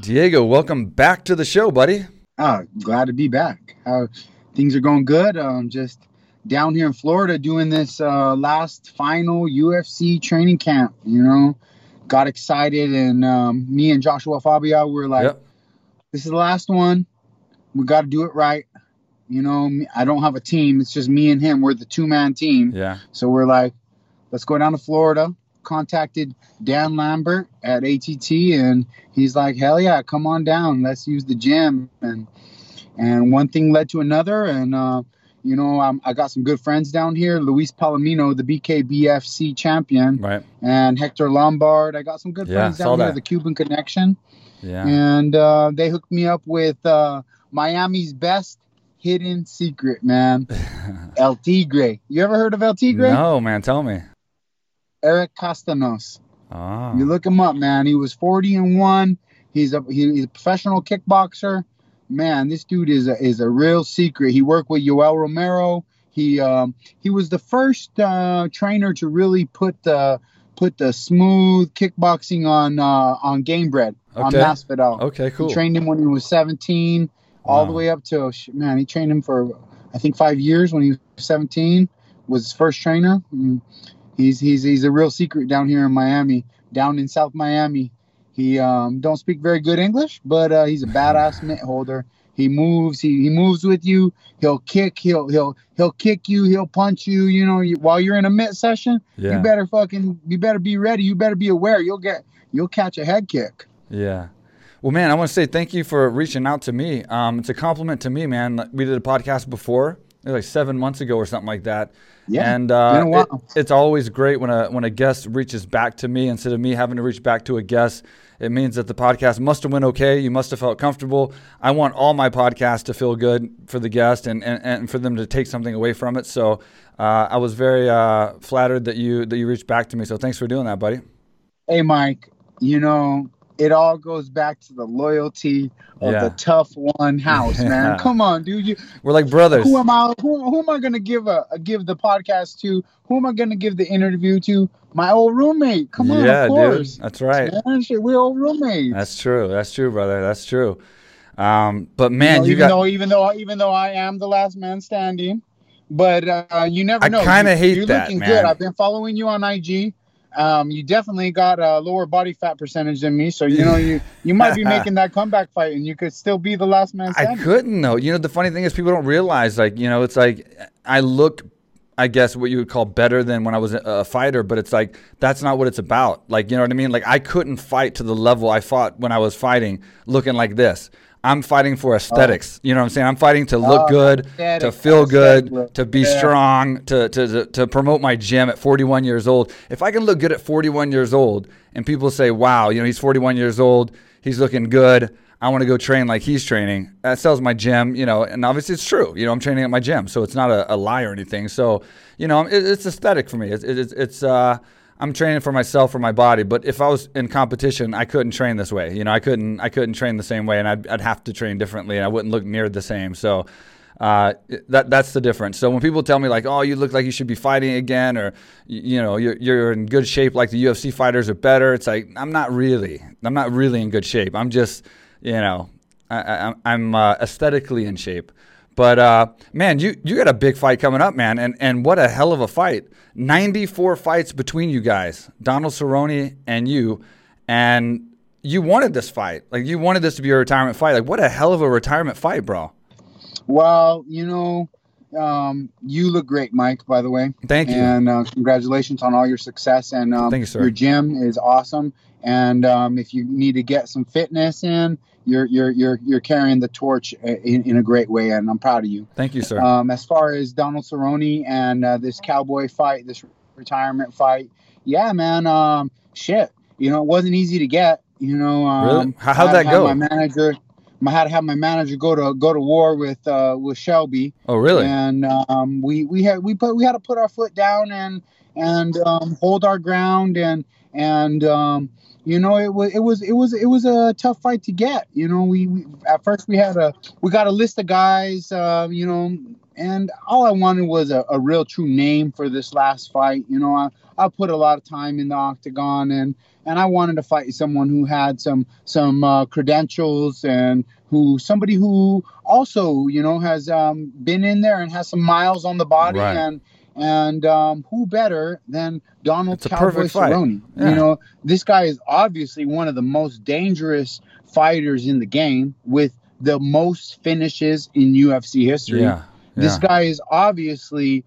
Diego, welcome back to the show, buddy. Oh, glad to be back. How things are going good. Um, just down here in Florida doing this uh, last final UFC training camp. You know, got excited, and um, me and Joshua Fabia were like, Yep. "This is the last one. We got to do it right." You know, I don't have a team. It's just me and him. We're the two man team. Yeah. So we're like, let's go down to Florida. Contacted Dan Lambert at ATT, and he's like, hell yeah, come on down. Let's use the gym. And and one thing led to another, and uh, you know, um, I got some good friends down here. Luis Palomino, the BKBFC champion, Right. and Hector Lombard. I got some good Yeah, friends down here, that. the Cuban Connection, Yeah. and uh, they hooked me up with uh, Miami's best hidden secret, man, El Tigre. You ever heard of El Tigre? no, man, tell me. Eric Castanos. Oh. You look him up, man. He was 40 and one. He's a he- he's a professional kickboxer. Man, this dude is a is a real secret. He worked with Yoel Romero. He um he was the first uh, trainer to really put the put the smooth kickboxing on uh, on Gamebred on Okay. Masvidal. Okay, cool. He trained him when he was 17, all the way up to man. He trained him for I think five years when he was 17. Was his first trainer. Mm. He's he's he's a real secret down here in Miami, down in South Miami. He um don't speak very good English, but uh, he's a badass mitt holder. He moves. He, he moves with you. He'll kick. He'll he'll he'll kick you. He'll punch you. You know, you, while you're in a mitt session, yeah. you better fucking you better be ready. You better be aware. You'll get you'll catch a head kick. Yeah. Well, man, I want to say thank you for reaching out to me. Um, it's a compliment to me, man. We did a podcast before, it was like seven months ago or something like that. Yeah, and been uh, a while. it- it's always great when a when a guest reaches back to me instead of me having to reach back to a guest. It means that the podcast must have went okay. You must have felt comfortable. I want all my podcasts to feel good for the guest and, and, and for them to take something away from it. So uh, I was very uh, flattered that you that you reached back to me. So thanks for doing that, buddy. Hey, Mike. You know, it all goes back to the loyalty of Yeah. the tough one house, Yeah. man. Come on, dude. You, We're like brothers. who am I? Who, who am I gonna give a, a give the podcast to? Who am I gonna give the interview to? My old roommate. Come on, yeah, of course. dude. That's right. Man, shit, we're old roommates. That's true. That's true, brother. That's true. Um, but man, know, you even got. though even though even though I am the last man standing, but uh, you never I know. kinda You- hate you're that, looking man. good. I've been following you on IG. Um, you definitely got a lower body fat percentage than me, so you know you you might be making that comeback fight, and you could still be the last man I standing. couldn't though. You know, the funny thing is, people don't realize. Like, you know, it's like I look, I guess, what you would call better than when I was a fighter. But it's like that's not what it's about. Like, you know what I mean? Like, I couldn't fight to the level I fought when I was fighting, looking like this. I'm fighting for aesthetics. You know what I'm saying? I'm fighting to look Oh, good, to feel good, to be yeah. strong, to, to, to, to promote my gym at 41 years old. If I can look good at 41 years old and people say, wow, you know, he's 41 years old, he's looking good. I want to go train like he's training. That sells my gym, you know, and obviously it's true. You know, I'm training at my gym, so it's not a, a lie or anything. So, you know, it, it's aesthetic for me. It's, it's, it's, uh, I'm training for myself for my body, but if I was in competition, I couldn't train this way. You know, I couldn't I couldn't train the same way, and I'd, I'd have to train differently, and I wouldn't look near the same. So uh, that that's the difference. So when people tell me like, "Oh, you look like you should be fighting again," or you know, you're you're in good shape, like the UFC fighters are better, it's like I'm not really. I'm not really in good shape. I'm just, you know, I, I'm uh, aesthetically in shape. But uh, man, you you got a big fight coming up, man, and and what a hell of a fight! Ninety four fights between you guys, Donald Cerrone and you, and you wanted this fight. Like you wanted this to be a retirement fight. Like what a hell of a retirement fight, bro. Well, you know, um, you look great, Mike. By the way, Thank you. and uh, congratulations on all your success. And um, you, your gym is awesome. And um, if you need to get some fitness in, you're you're you're you're carrying the torch uh, in, in a great way, and I'm proud of you. Thank you, sir. Um, as far as Donald Cerrone and uh, this cowboy fight, this retirement fight, yeah, man, um, shit, you know, it wasn't easy to get. You know, um, Really? How- how'd that go? My manager, I had to have my manager go to go to war with uh, with Shelby, oh, really? and um, we we had we put we had to put our foot down and and um, hold our ground and and um, you know it was it was it was it was a tough fight to get. You know we, we at first we had a we got a list of guys. Uh, you know and all I wanted was a, a real true name for this last fight. You know, I, I put a lot of time in the octagon and and I wanted to fight someone who had some some uh, credentials and who somebody who also you know has um, been in there and has some miles on the body Right. and and um, who better than Donald It's Cowboy. Cerrone? Yeah. You know, this guy is obviously one of the most dangerous fighters in the game with the most finishes in UFC history. Yeah. This guy has obviously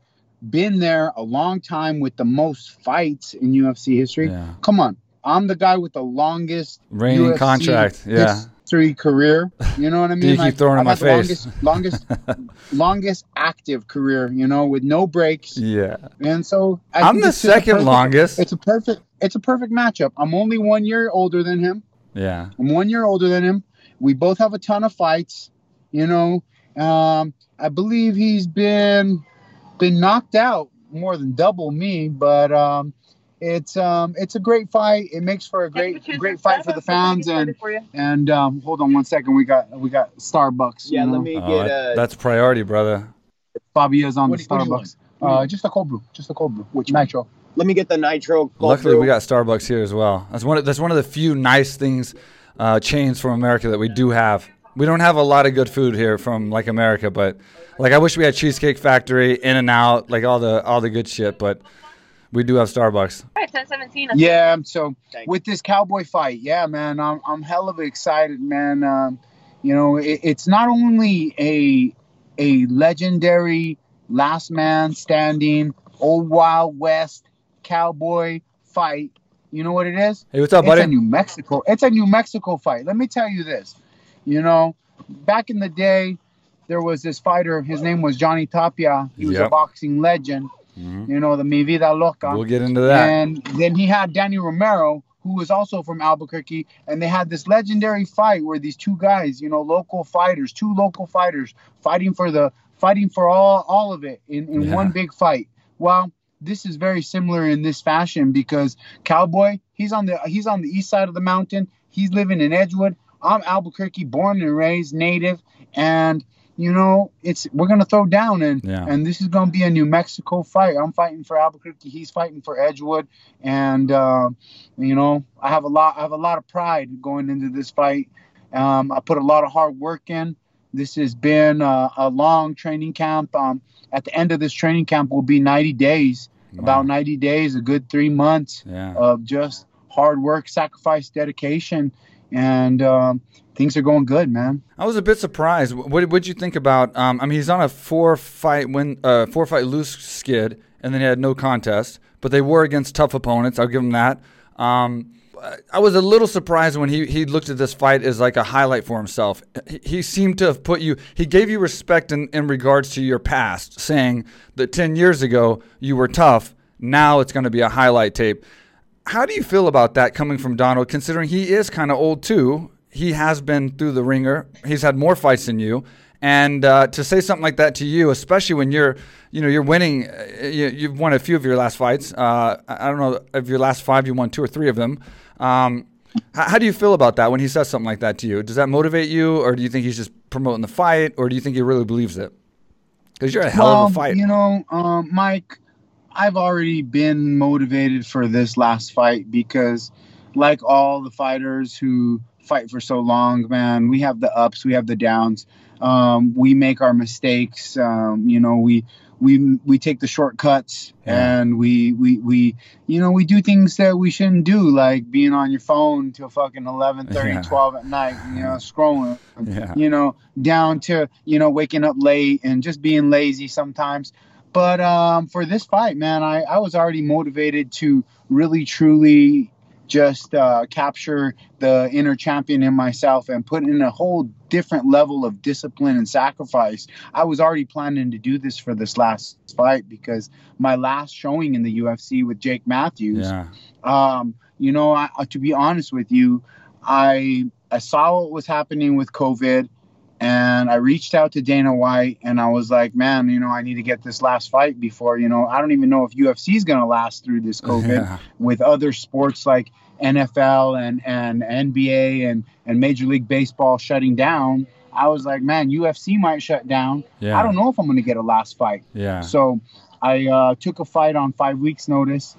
been there a long time with the most fights in UFC history. Yeah. Come on, I'm the guy with the longest Reigning UFC contract. Yeah. History career. You know what I mean? you keep throwing in my face. Longest, longest, longest active career. You know, with no breaks. Yeah. And so I I'm the it's just a second perfect- longest. It's a perfect. It's a perfect matchup. I'm only one year older than him. Yeah. I'm one year older than him. We both have a ton of fights. You know, um, I believe he's been been knocked out more than double me, but um, it's um, it's a great fight. It makes for a great great fight for the fans. And and um, hold on one second, we got we got Starbucks. Yeah, you let me Oh, get that- uh, that's priority, brother. Fabia's on What the do- what do you? Starbucks. Uh, just a cold brew, just a cold brew, which nitro. let me get the nitro. cold Luckily, brew. we got Starbucks here as well. That's one. Of, that's one of the few nice things, uh, chains from America that we do have. We don't have a lot of good food here from like America, but like I wish we had Cheesecake Factory, In and Out, like all the all the good shit. But we do have Starbucks. All right, 1017. Yeah, so with this cowboy fight, yeah, man, I'm I'm hell of excited, man. Um, you know, it, it's not only a a legendary last man standing, old Wild West cowboy fight. You know what it is? Hey, what's up, buddy? it's a buddy? New Mexico. It's a New Mexico fight. Let me tell you this. You know, back in the day, there was this fighter. His name was Johnny Tapia. He was a boxing legend. Mhm. You know, the Mi Vida Loca. We'll get into that. And then he had Danny Romero, who was also from Albuquerque, and they had this legendary fight where these two guys, you know, local fighters, two local fighters, fighting for the fighting for all all of it in, in Yeah. one big fight. Well, this is very similar in this fashion because Cowboy, he's on the he's on the east side of the mountain. He's living in Edgewood. I'm Albuquerque, born and raised, native, and you know, it's we're gonna throw down and Yeah. and this is gonna be a New Mexico fight. I'm fighting for Albuquerque. He's fighting for Edgewood, and uh, you know, I have a lot. I have a lot of pride going into this fight. Um, I put a lot of hard work in. This has been a, a long training camp. Um, at the end of this training camp will be 90 days. About 90 days, a good three months yeah. of just hard work, sacrifice, dedication, and um, things are going good, man. I was a bit surprised. What did you think about? Um, I mean, he's on a four fight win, uh, four fight lose skid, and then he had no contest. But they were against tough opponents. I'll give him that. Um, I was a little surprised when he, he looked at this fight as like a highlight for himself. He, he seemed to have put you. He gave you respect in, in regards to your past, saying that ten years ago you were tough. Now it's going to be a highlight tape. How do you feel about that coming from Donald, considering he is kind of old too? He has been through the ringer. He's had more fights than you, and uh, to say something like that to you, especially when you're, you know, you're winning. uh, You, you've won a few of your last fights. Uh, I I don't know of your last five, you won two or three of them. Um, how, how do you feel about that when he says something like that to you? Does that motivate you, or do you think he's just promoting the fight, or do you think he really believes it? Because you're a hell well, of a fight. You know, um, Mike, I've already been motivated for this last fight because, like all the fighters who fight for so long, man, we have the ups, we have the downs. Um, we make our mistakes. Um, you know, we we we take the shortcuts Yeah. and we we we you know we do things that we shouldn't do like being on your phone till fucking 11 Yeah. 12 at night you know scrolling Yeah. you know, down to, you know, waking up late and just being lazy sometimes. But um, for this fight, man, I, I was already motivated to really, truly just uh, capture the inner champion in myself and put in a whole different level of discipline and sacrifice. I was already planning to do this for this last fight because my last showing in the UFC with Jake Matthews, Yeah. um, you know, I, uh, to be honest with you, I I saw what was happening with COVID, and I reached out to Dana White, and I was like, man, you know, I need to get this last fight before, you know, I don't even know if UFC is gonna last through this COVID Yeah. with other sports like NFL and and NBA and and Major League Baseball shutting down. I was like, man, UFC might shut down. Yeah. I don't know if I'm going to get a last fight. Yeah. So I uh, took a fight on five weeks' notice.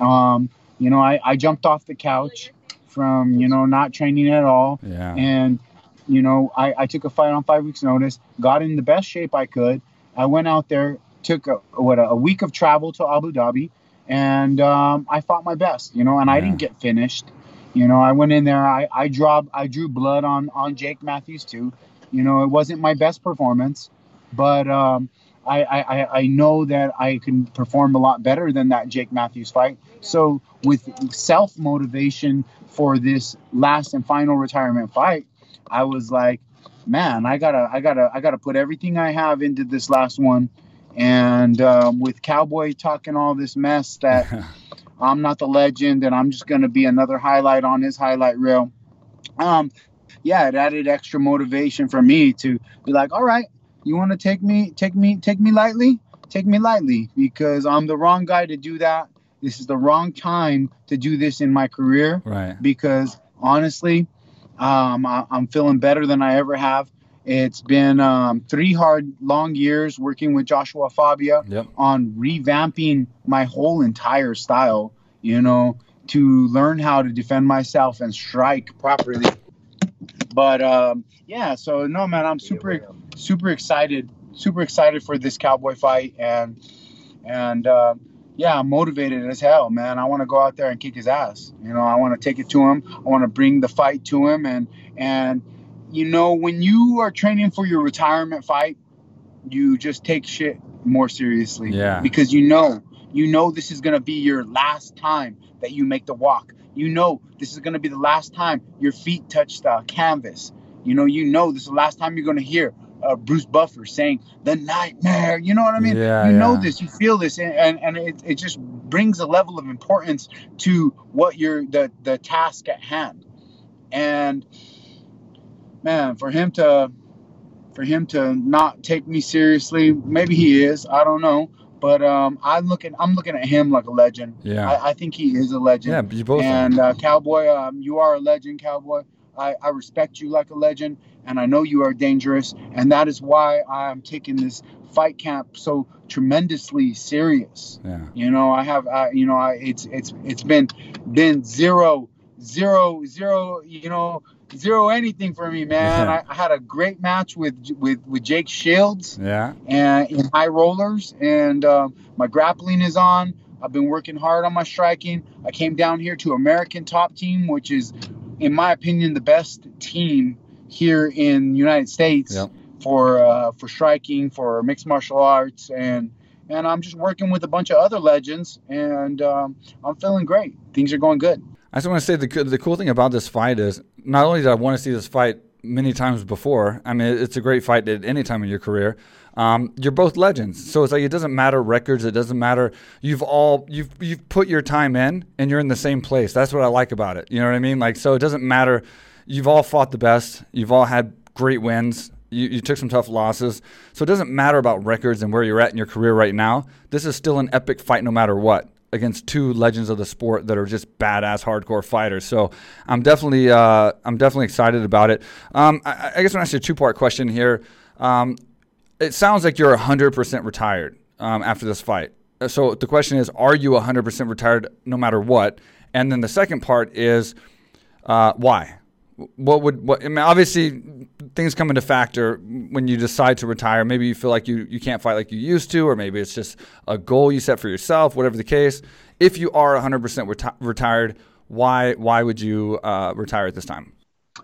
Um, you know, I, I jumped off the couch from, you know, not training at all. Yeah. And, you know, I, I took a fight on five weeks' notice, got in the best shape I could. I went out there, took a, what, a week of travel to Abu Dhabi, and um, I fought my best, you know, and I didn't get finished. You know, I went in there, I, I dropped, I drew blood on, on Jake Matthews too. You know, it wasn't my best performance, but um, I, I- I know that I can perform a lot better than that Jake Matthews fight. So with self motivation for this last and final retirement fight, I was like, man, I gotta, I gotta, I gotta put everything I have into this last one. And um, with Cowboy talking all this mess that I'm not the legend and I'm just gonna be another highlight on his highlight reel. Um, yeah, it added extra motivation for me to be like, all right, you want to take me, take me, take me lightly, take me lightly, because I'm the wrong guy to do that. This is the wrong time to do this in my career right. because honestly, um, I, I'm feeling better than I ever have. It's been um, three hard, long years working with Joshua Fabia Yep. on revamping my whole entire style, you know, to learn how to defend myself and strike properly. But um, yeah, so no, man, I'm super, super excited, super excited for this cowboy fight, and and uh, yeah, I'm motivated as hell, man. I want to go out there and kick his ass. You know, I want to take it to him. I want to bring the fight to him, and and you know, when you are training for your retirement fight, you just take shit more seriously. Yeah. Because you know, you know this is gonna be your last time that you make the walk. You know this is gonna be the last time your feet touch the canvas. You know, you know this is the last time you're gonna hear uh, Bruce Buffer saying the nightmare. You know what I mean? Yeah, you know this, you feel this, and and, and it, it just brings a level of importance to what you're the the task at hand. And man, for him to for him to not take me seriously, maybe he is. I don't know. But um, I'm looking. I'm looking at him like a legend. Yeah. I, I think he is a legend. Yeah, you both. And uh, Cowboy, um, you are a legend, Cowboy. I, I respect you like a legend, and I know you are dangerous, and that is why I'm taking this fight camp so tremendously serious. Yeah. You know, I have, uh, you know, I, it's it's it's been been zero, zero, zero. You know, zero anything for me, man. Yeah. I, I had a great match with with with Jake Shields Yeah. and in high rollers, and um, my grappling is on. I've been working hard on my striking. I came down here to American Top Team, which is, in my opinion, the best team here in the United States Yep. for uh, for striking, for mixed martial arts, and and I'm just working with a bunch of other legends, and um, I'm feeling great. Things are going good. I just want to say the the cool thing about this fight is not only did I want to see this fight many times before. I mean, it's a great fight at any time in your career. Um, you're both legends, so it's like it doesn't matter records. It doesn't matter. You've all you've you've put your time in, and you're in the same place. That's what I like about it. You know what I mean? Like, so it doesn't matter. You've all fought the best. You've all had great wins. You, you took some tough losses. So it doesn't matter about records and where you're at in your career right now. This is still an epic fight no matter what against two legends of the sport that are just badass hardcore fighters. So I'm definitely uh, I'm definitely excited about it. Um, I, I guess I'm gonna ask you a two part question here. Um, it sounds like you're 100% retired um, after this fight. Uh, So the question is, are you 100% retired no matter what? And then the second part is, uh, why? What would what? I mean, obviously, things come into factor when you decide to retire. Maybe you feel like you you can't fight like you used to, or maybe it's just a goal you set for yourself. Whatever the case, if you are 100% reti- retired, why why would you uh, retire at this time?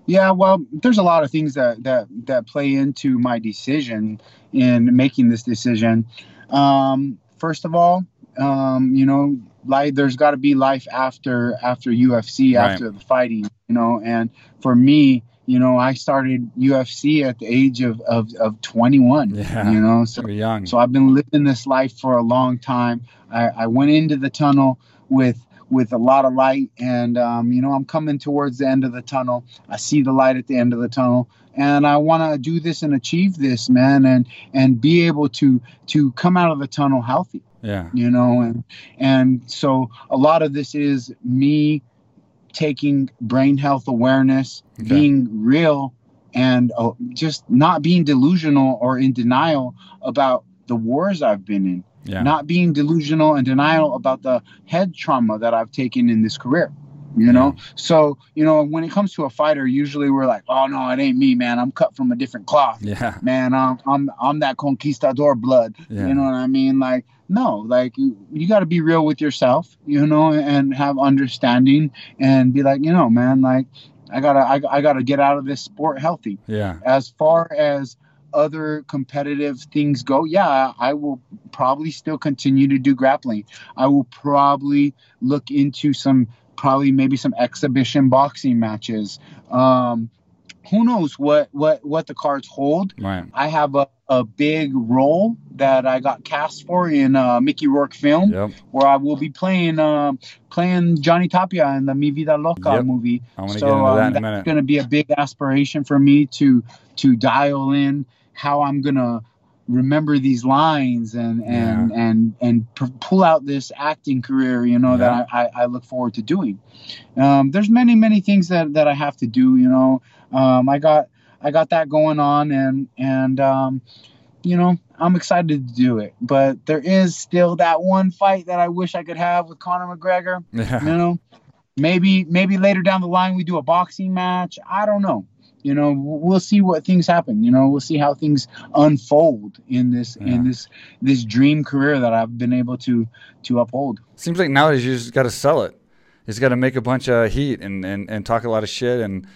Yeah, well, there's a lot of things that that that play into my decision in making this decision. Um, first of all, um, you know, like there's got to be life after after UFC, Right. after the fighting, you know. And for me, you know, I started UFC at the age of of, of 21. Yeah. You know, so young. so I've been living this life for a long time. I, I went into the tunnel with with a lot of light, and um, you know I'm coming towards the end of the tunnel. I see the light at the end of the tunnel, and I want to do this and achieve this, man, and and be able to to come out of the tunnel healthy yeah. you know and and so a lot of this is me taking brain health awareness Okay. being real and uh, just not being delusional or in denial about the wars I've been in, Yeah. not being delusional and denial about the head trauma that I've taken in this career. You know, so you know when it comes to a fighter, usually we're like, "Oh no, it ain't me, man. I'm cut from a different cloth." yeah. man, I'm I'm I'm that conquistador blood. Yeah. You know what I mean? Like, no, like you, you got to be real with yourself, you know, and have understanding and be like, you know, man, like I gotta I, I gotta get out of this sport healthy. Yeah. As far as other competitive things go, yeah, I will probably still continue to do grappling. I will probably look into some probably maybe some exhibition boxing matches. Um, who knows what what what the cards hold? Right. I have a, a big role that I got cast for in a Mickey Rourke film Yep. where I will be playing um, playing Johnny Tapia in the Mi Vida Loca Yep. movie. So um, that that's going to be a big aspiration for me to to dial in how I'm going to remember these lines and and and and p- pull out this acting career you know that I, I, I look forward to doing. Um, there's many many things that that I have to do you know. Um, I got I got that going on and and um, you know I'm excited to do it. But there is still that one fight that I wish I could have with Conor McGregor Yeah. you know. Maybe maybe later down the line we do a boxing match. I don't know you know we'll see what things happen you know we'll see how things unfold in this Yeah. in this this dream career that i've been able to to uphold Seems like nowadays you just got to sell it. You just got to make a bunch of heat and, and, and talk a lot of shit and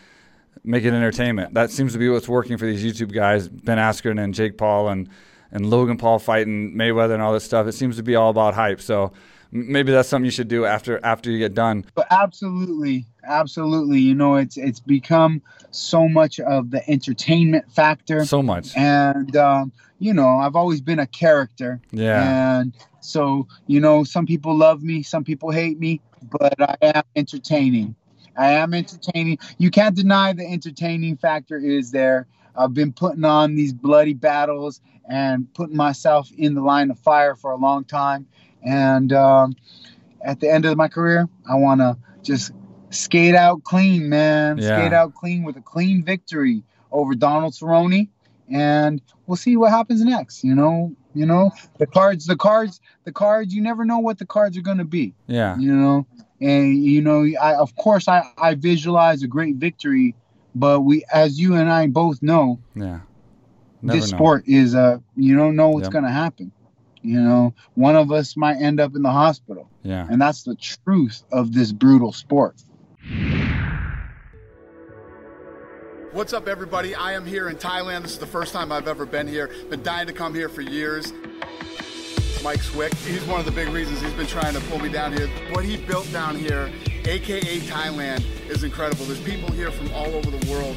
make it entertainment. That seems to be what's working for these YouTube guys, Ben Askren and Jake Paul and, and Logan Paul fighting Mayweather and all this stuff. It seems to be all about hype. So maybe that's something you should do after after you get done. but absolutely absolutely you know it's it's become so much of the entertainment factor So much. and um, you know i've always been a character Yeah. And so, you know, some people love me, some people hate me, but I am entertaining. I am entertaining. You can't deny the entertaining factor is there. I've been putting on these bloody battles and putting myself in the line of fire for a long time. And um, at the end of my career, I want to just skate out clean, man. Yeah. Skate out clean with a clean victory over Donald Cerrone. And we'll see what happens next. You know, you know, the cards, the cards, the cards. You never know what the cards are going to be. Yeah. You know, and you know, I of course I I visualize a great victory, but we, as you and I both know, Yeah. Never this know. sport is uh you don't know what's Yep. going to happen. You know, one of us might end up in the hospital, Yeah. and that's the truth of this brutal sport. What's up, everybody? I am here in Thailand. This is the first time I've ever been here. Been dying to come here for years. Mike Swick, he's one of the big reasons he's been trying to pull me down here. What he built down here, AKA Thailand, is incredible. There's people here from all over the world.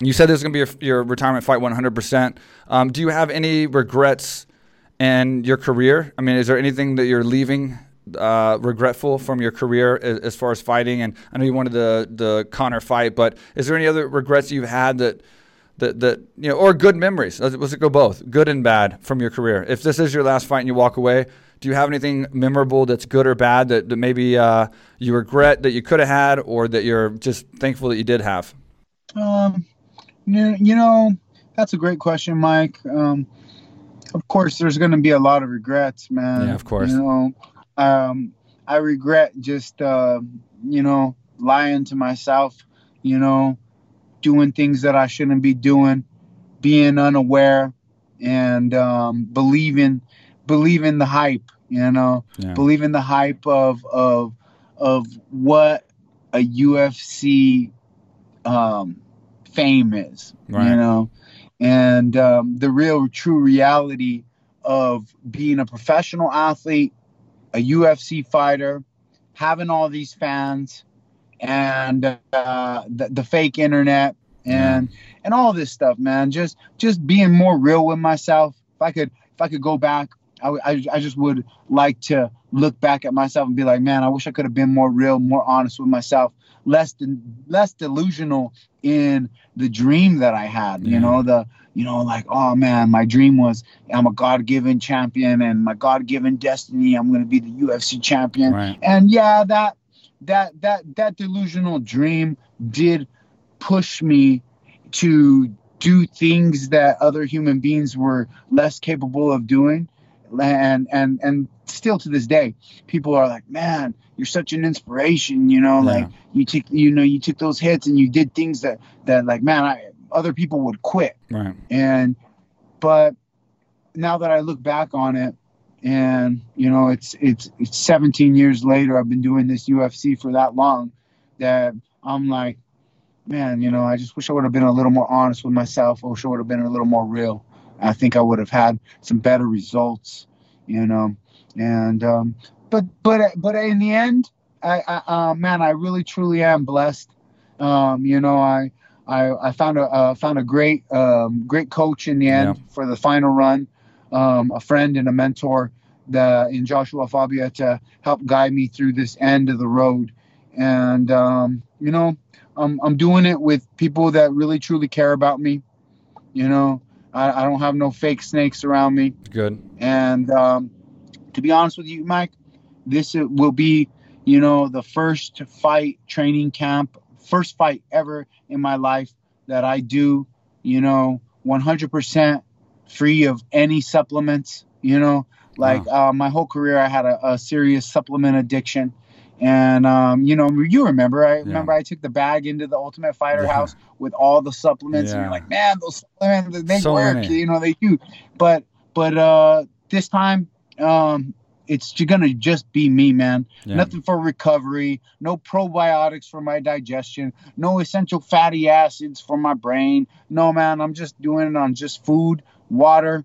You said this is going to be your, your retirement fight 100%. Um, do you have any regrets in your career? I mean, is there anything that you're leaving uh, regretful from your career as, as far as fighting? And I know you wanted the, the Conor fight, but is there any other regrets you've had that, that, that you know, or good memories? Let's, let's go both, good and bad from your career. If this is your last fight and you walk away, do you have anything memorable that's good or bad that, that maybe uh, you regret that you could have had or that you're just thankful that you did have? Um, you know, that's a great question, Mike. Um, of course, there's going to be a lot of regrets, man. Yeah, of course. You know, um, I regret just, uh, you know, lying to myself, you know, doing things that I shouldn't be doing, being unaware, and um, believing, believing the hype, you know, Yeah. believing the hype of of of what a UFC um, fame is, Right. you know, and um, the real true reality of being a professional athlete, a UFC fighter, having all these fans, and uh, the, the fake internet, and and all this stuff, man. Just just being more real with myself. If I could if I could go back, I, I, I just would like to look back at myself and be like, man, I wish I could have been more real, more honest with myself, less than less delusional in the dream that I had. Yeah. You know, the you know, like, oh man, my dream was I'm a God given champion and my God given destiny, I'm gonna be the UFC champion. Right. And yeah, that that that that delusional dream did push me to do things that other human beings were less capable of doing and and and still to this day people are like man you're such an inspiration you know Yeah. like you took you know you took those hits and you did things that that like man I, other people would quit Right. and but now that I look back on it and you know it's it's it's 17 years later I've been doing this UFC for that long that I'm like man you know I just wish I would have been a little more honest with myself I wish I would have been a little more real I think I would have had some better results you know and um but but but in the end I, I uh, man I really truly am blessed um you know I I, I found a uh, found a great um, great coach in the end for the final run, um, a friend and a mentor that in Joshua Fabia to help guide me through this end of the road, and um, you know I'm I'm doing it with people that really truly care about me. You know I, I don't have no fake snakes around me. Good. And um, to be honest with you, Mike, this will be, you know, the first fight training camp, first fight ever in my life that I do, you know, 100% free of any supplements. You know, like uh, my whole career, I had a, a serious supplement addiction. And um, you know, you remember? I remember I took the bag into the Ultimate Fighter Yeah. house with all the supplements, and you're like, man, those supplements they So work. many. You know, they do. But but uh, this time, um, it's gonna just be me, man. Yeah. Nothing for recovery, no probiotics for my digestion, no essential fatty acids for my brain. No, man, I'm just doing it on just food, water,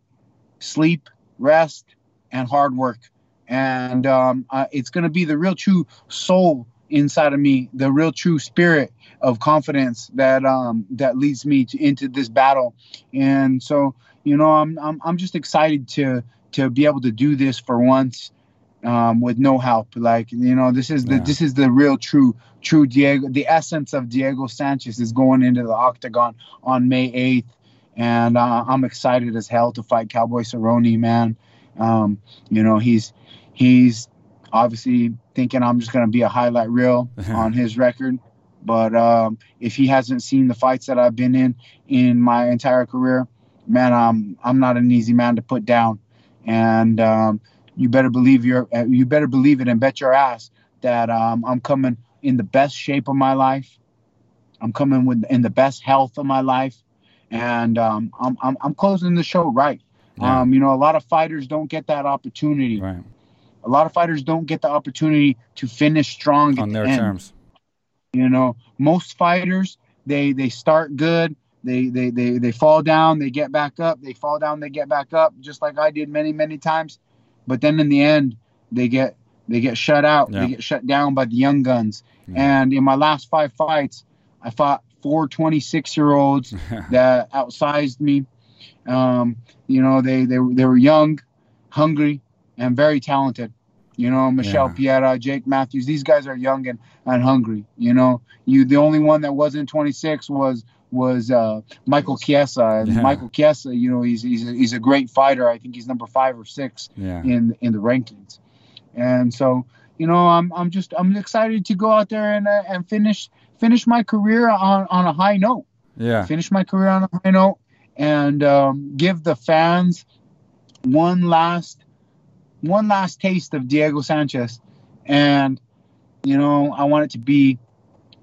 sleep, rest, and hard work. And um, uh, it's gonna be the real true soul inside of me, the real true spirit of confidence that um, that leads me to, into this battle. And so, you know, I'm, I'm I'm just excited to to be able to do this for once um, with no help. Like you know, this is the Yeah. this is the real true true Diego. The essence of Diego Sanchez is going into the octagon on May eighth, and uh, I'm excited as hell to fight Cowboy Cerrone, man. Um, you know, he's he's obviously thinking I'm just gonna be a highlight reel on his record. But um, if he hasn't seen the fights that I've been in in my entire career, man, I'm I'm not an easy man to put down. And um, you better believe your uh, you better believe it and bet your ass that um, I'm coming in the best shape of my life. I'm coming with in the best health of my life, and um, I'm, I'm I'm closing the show right. Yeah. Um, you know, a lot of fighters don't get that opportunity. right. A lot of fighters don't get the opportunity to finish strong On the their end. terms. You know, most fighters they they start good, they they they they fall down, they get back up, they fall down, they get back up, just like I did many many times. But then in the end, they get they get shut out, Yeah. they get shut down by the young guns. Yeah. And in my last five fights, I fought four 26 year olds that outsized me. Um, you know, they they they were young, hungry, and very talented. You know, Michel Pereira, Jake Matthews. These guys are young and, and hungry. You know, you the only one that wasn't 26 was was uh, Michael Chiesa, and Yeah. Michael Chiesa. You know, he's he's a, he's a great fighter. I think he's number five or six yeah. in in the rankings. And so, you know, I'm I'm just I'm excited to go out there and uh, and finish finish my career on on a high note Yeah. finish my career on a high note and um, give the fans one last one last taste of Diego Sanchez and you know I want it to be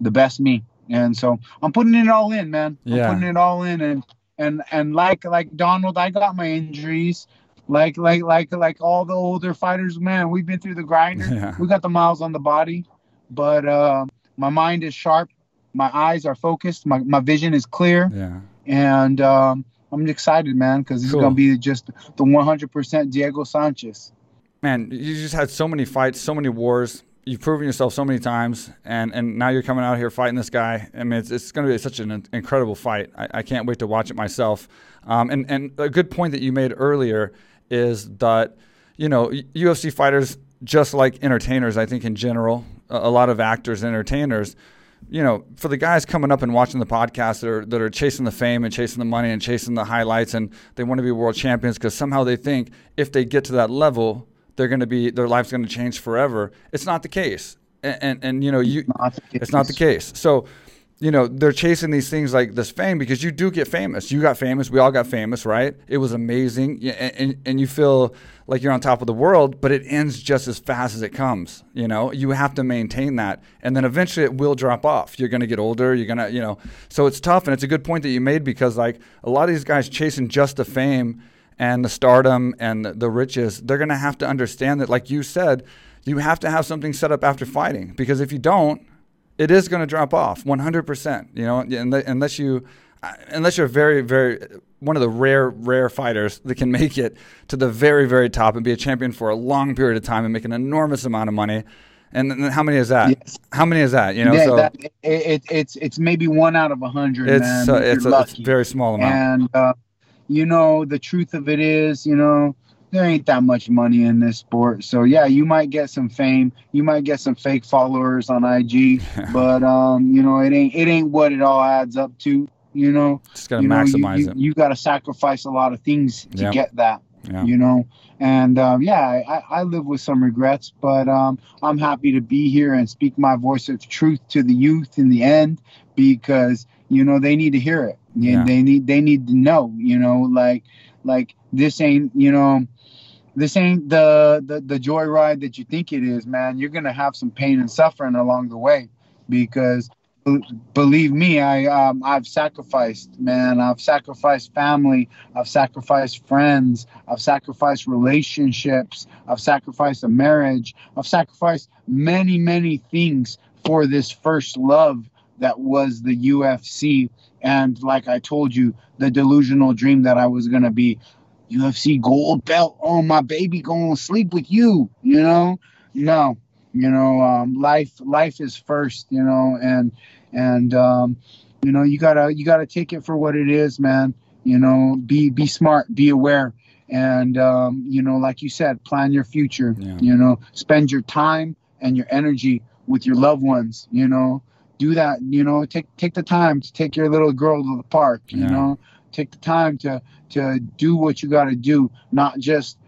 the best me and so I'm putting it all in man Yeah. I'm putting it all in and and and like like Donald I got my injuries like like like like all the older fighters man we've been through the grinder Yeah. we got the miles on the body but uh, my mind is sharp my eyes are focused. My my vision is clear, Yeah. and um, I'm excited, man, because it's Cool. gonna be just the 100% Diego Sanchez. Man, you just had so many fights, so many wars. You've proven yourself so many times, and, and now you're coming out here fighting this guy. I mean, it's, it's going to be such an incredible fight. I, I can't wait to watch it myself. Um, and, and a good point that you made earlier is that, you know, UFC fighters, just like entertainers, I think in general, a, a lot of actors and entertainers, you know, for the guys coming up and watching the podcast that are that are chasing the fame and chasing the money and chasing the highlights and they want to be world champions because somehow they think if they get to that level, they're going to be their life's going to change forever. It's not the case, and and, and you know you Not it's not the case. So. You know, they're chasing these things like this fame because you do get famous. You got famous. We all got famous, right? It was amazing. And, and, and you feel like you're on top of the world, but it ends just as fast as it comes. You know, you have to maintain that. And then eventually it will drop off. You're going to get older. You're going to, you know, so it's tough. And it's a good point that you made because, like, a lot of these guys chasing just the fame and the stardom and the, riches, they're going to have to understand that, like you said, you have to have something set up after fighting because if you don't, it is going to drop off 100%. You know, unless you, unless you're very, very one of the rare, rare fighters that can make it to the very, very top and be a champion for a long period of time and make an enormous amount of money. And then how many is that? Yes. How many is that? You know, yeah, so that, it, it, it's it's maybe one out of a hundred. it's man, uh, it's a, it's a very small amount. And uh, you know, the truth of it is, you know, there ain't that much money in this sport. So yeah, you might get some fame, you might get some fake followers on IG, but um, you know, it ain't it ain't what it all adds up to. You know, Just got to you know, you- maximize you, it. You, got to sacrifice a lot of things to Yeah. get that. Yeah. You know, and um, yeah, I, I live with some regrets, but um, I'm happy to be here and speak my voice of truth to the youth in the end because you know they need to hear it. They- Yeah. They need they need to know. You know, like like this ain't you know this ain't the, the the joyride that you think it is, man. You're gonna have some pain and suffering along the way because believe me, I um, I've sacrificed, man. I've sacrificed family. I've sacrificed friends. I've sacrificed relationships. I've sacrificed a marriage. I've sacrificed many many things for this first love that was the UFC. And like I told you, the delusional dream that I was gonna be UFC gold belt. Oh, my baby going to sleep with you. You know, no, you know, um, life life is first. You know, and and um, you know you gotta you gotta take it for what it is, man. You know, be be smart, be aware, and um, you know, like you said, plan your future. Yeah. You know, spend your time and your energy with your loved ones. You know, do that. You know, take take the time to take your little girl to the park. You Yeah. know, take the time to to do what you got to do, not just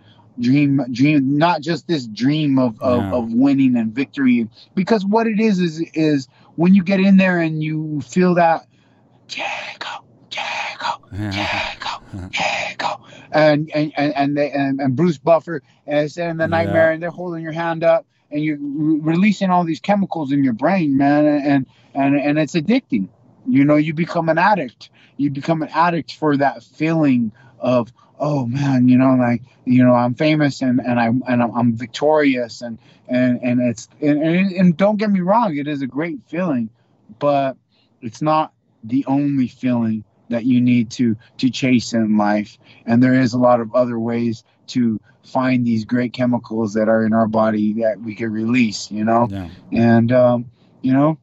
dream dream not just this dream of, of, Yeah. of winning and victory because what it is is is when you get in there and you feel that Diego Diego Diego Diego and and and and, they, and, and Bruce Buffer is in the Yeah. nightmare and they're holding your hand up and you're re- releasing all these chemicals in your brain man and and and it's addicting. You know you become an addict. You become an addict for that feeling of oh man you know like you know i'm famous and and i and i'm, I'm victorious and and and it's and, and, and don't get me wrong it is a great feeling but it's not the only feeling that you need to to chase in life. And there is a lot of other ways to find these great chemicals that are in our body that we can release you know Yeah. and um you know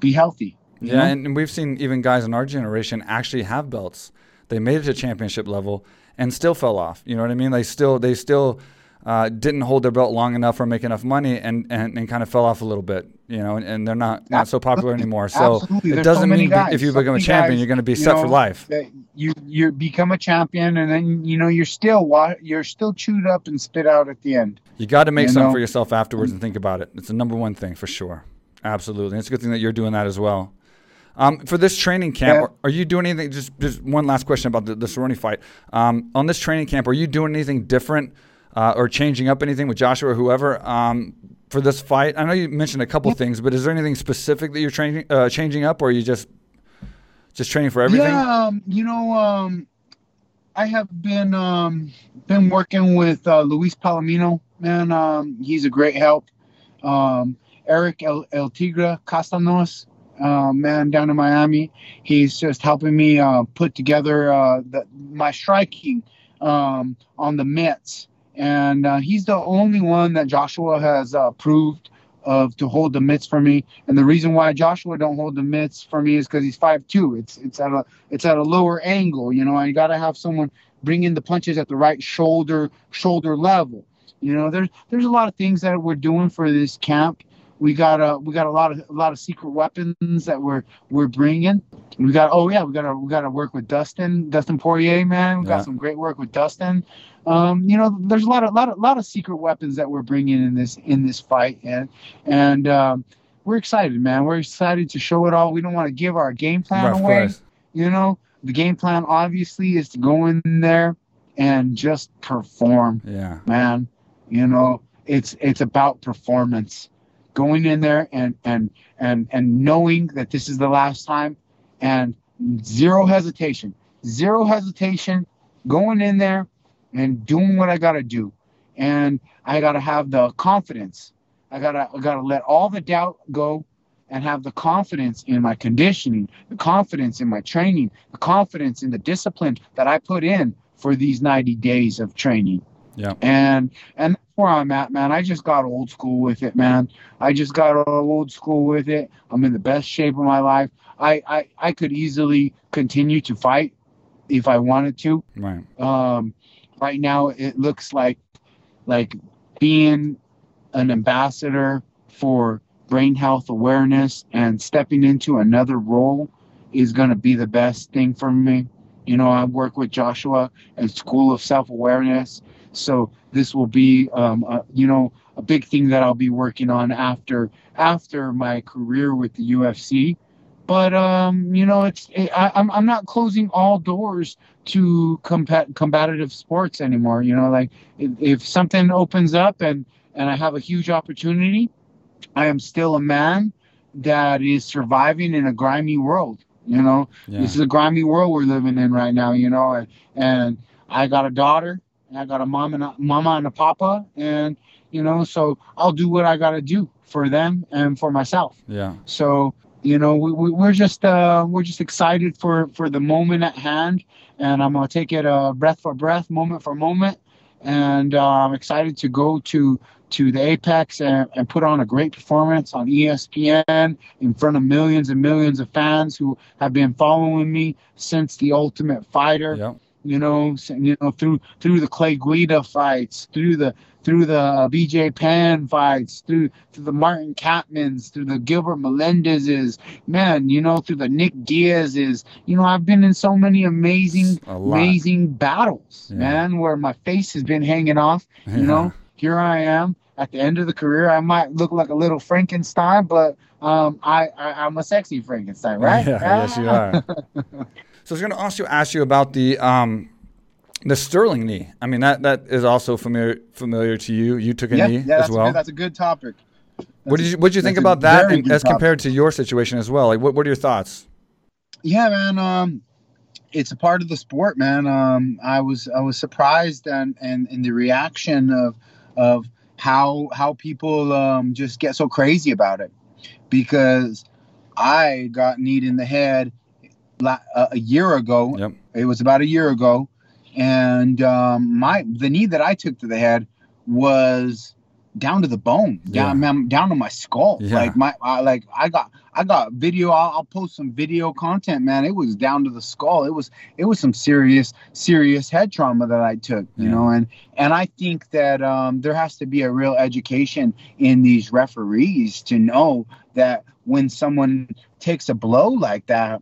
be healthy Yeah, know? and, and we've seen even guys in our generation actually have belts. They made it to championship level and still fell off. You know what I mean? They still they still uh, didn't hold their belt long enough or make enough money and, and, and kind of fell off a little bit. You know, and, and they're not not so popular anymore. So Absolutely. it There's doesn't many mean guys, if you so become a champion, guys, you're going to be set for life. you you become a champion and then you know you're still you're still chewed up and spit out at the end You got to make you something know. for yourself afterwards and think about it. It's the number one thing for sure. Absolutely. And it's a good thing that you're doing that as well. Um, for this training camp, Yeah. are, are you doing anything? Just, just one last question about the, the Cerrone fight. Um, on this training camp, are you doing anything different uh, or changing up anything with Joshua or whoever um, for this fight? I know you mentioned a couple things, but is there anything specific that you're training, uh, changing up, or are you just just training for everything? yeah um, you know um i have been um been working with uh, luis palomino man um he's a great help um eric el, el tigre castanos uh, man, down in Miami. He's just helping me uh, put together uh, the, my striking um, on the mitts. And uh, he's the only one that Joshua has uh, approved of to hold the mitts for me. And the reason why Joshua don't hold the mitts for me is because he's five two. It's it's at a it's at a lower angle. You know, I got to have someone bring in the punches at the right shoulder shoulder level. You know, there's there's a lot of things that we're doing for this camp. We got a we got a lot of a lot of secret weapons that we're we're bringing. We got oh yeah we got to we got to work with Dustin Dustin Poirier man. We got Yeah. some great work with Dustin. Um, you know, there's a lot of lot of lot of secret weapons that we're bringing in this in this fight, and and um, we're excited, man. We're excited to show it all. We don't want to give our game plan Right, away. You know, the game plan obviously is to go in there and just perform, Yeah. man. You know, it's it's about performance. Going in there and and and and knowing that this is the last time and zero hesitation. Zero hesitation going in there and doing what I got to do. And I got to have the confidence. I got to I got to let all the doubt go and have the confidence in my conditioning, the confidence in my training, the confidence in the discipline that I put in for these 90 days of training. Yeah. And and that's where I'm at, man. I just got old school with it, man. I just got old school with it. I'm in the best shape of my life. I I, I could easily continue to fight if I wanted to. Right. Um, right now, it looks like like being an ambassador for brain health awareness and stepping into another role is going to be the best thing for me. You know, I work with Joshua at School of Self Awareness, so this will be, um, a, you know, a big thing that I'll be working on after after my career with the UFC. But um, you know, it's it, I, I'm I'm not closing all doors to combat combative sports anymore. You know, like if, if something opens up and and I have a huge opportunity, I am still a man that is surviving in a grimy world. You know, Yeah. this is a grimy world we're living in right now. You know, and, and I got a daughter, and I got a mom and a mama and a papa, and you know, so I'll do what I got to do for them and for myself. Yeah. So you know, we, we, we're just uh, we're just excited for for the moment at hand, and I'm gonna take it uh, breath for breath, moment for moment, and uh, I'm excited to go to to the apex and, and put on a great performance on ESPN in front of millions and millions of fans who have been following me since the Ultimate Fighter Yep. You know, you know through through the Clay Guida fights, through the through the uh, BJ Penn fights, through through the Martin Kampmanns, through the Gilbert Melendez's, man, you know, through the Nick Diaz's. You know, I've been in so many amazing, amazing battles, Yeah. man, where my face has been hanging off. You know, here I am at the end of the career. I might look like a little Frankenstein, but um, I, I I'm a sexy Frankenstein, right? Yeah, yes, you are. so I was going to also ask you about the um, the Sterling knee. I mean, that that is also familiar familiar to you. You took a yeah, knee yeah, that's as well. good, that's a good topic. what did you What did you think about that, and, as topic. compared to your situation as well? Like, what What are your thoughts? Yeah, man. Um, it's a part of the sport, man. Um, I was I was surprised and and in the reaction of of how how people um just get so crazy about it because I got kneed in the head a, a year ago. Yep. It was about a year ago, and um, my the knee that I took to the head was down to the bone, down man, down to my skull. Yeah. Like my I, like I got I got video. I'll, I'll post some video content, man. It was down to the skull. It was it was some serious serious head trauma that I took, you Yeah. know. And and I think that um, there has to be a real education in these referees to know that when someone takes a blow like that,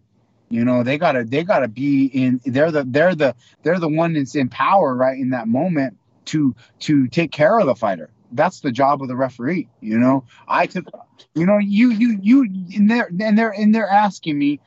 you know they gotta they gotta be in. They're the they're the they're the one that's in power right in that moment to to take care of the fighter. That's the job of the referee. You know, I took, you know, you you you and they're and they're and they're asking me,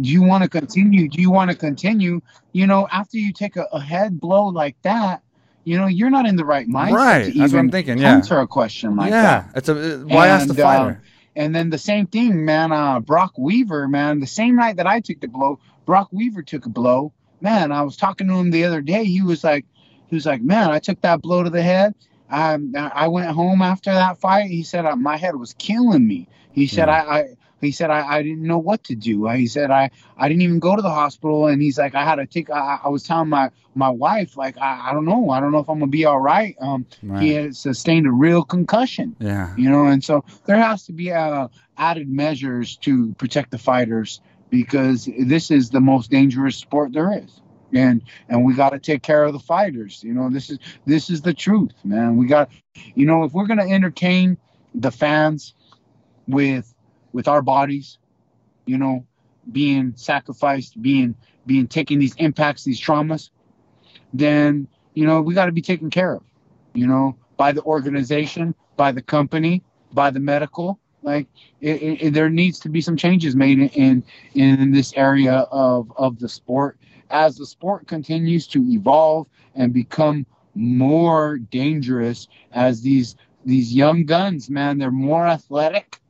do you want to continue? Do you want to continue? You know, after you take a, a head blow like that, you know, you're not in the right mindset Right, to that's what I'm thinking, yeah. answer a question like that. yeah, it's a uh, why ask the And, um, fighter? And then the same thing, man. Uh, Brok Weaver, man. The same night that I took the blow, Brok Weaver took a blow. Man, I was talking to him the other day. He was like, he was like, man, I took that blow to the head. Um, I went home after that fight. He said uh, my head was killing me. He said Yeah. I, I he said I, I didn't know what to do. He said I I didn't even go to the hospital, and he's like I had to take. I, I was telling my my wife like I, I don't know. I don't know if I'm gonna be all right. Um, Right. he had sustained a real concussion. Yeah. You know, and so there has to be uh, added measures to protect the fighters because this is the most dangerous sport there is. And and we got to take care of the fighters. You know, this is this is the truth, man. We got, you know, if we're gonna entertain the fans with with our bodies, you know, being sacrificed, being being taking these impacts, these traumas, then you know we got to be taken care of. You know, by the organization, by the company, by the medical. Like it, it, there needs to be some changes made in in this area of of the sport as the sport continues to evolve and become more dangerous as these these young guns man they're more athletic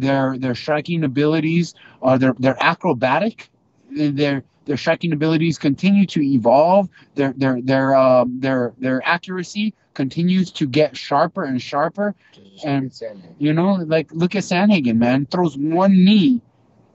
their their striking abilities are they're they're acrobatic their their striking abilities continue to evolve. Their their their um their their accuracy continues to get sharper and sharper. And you know like look at Sandhagen man. Throws one knee.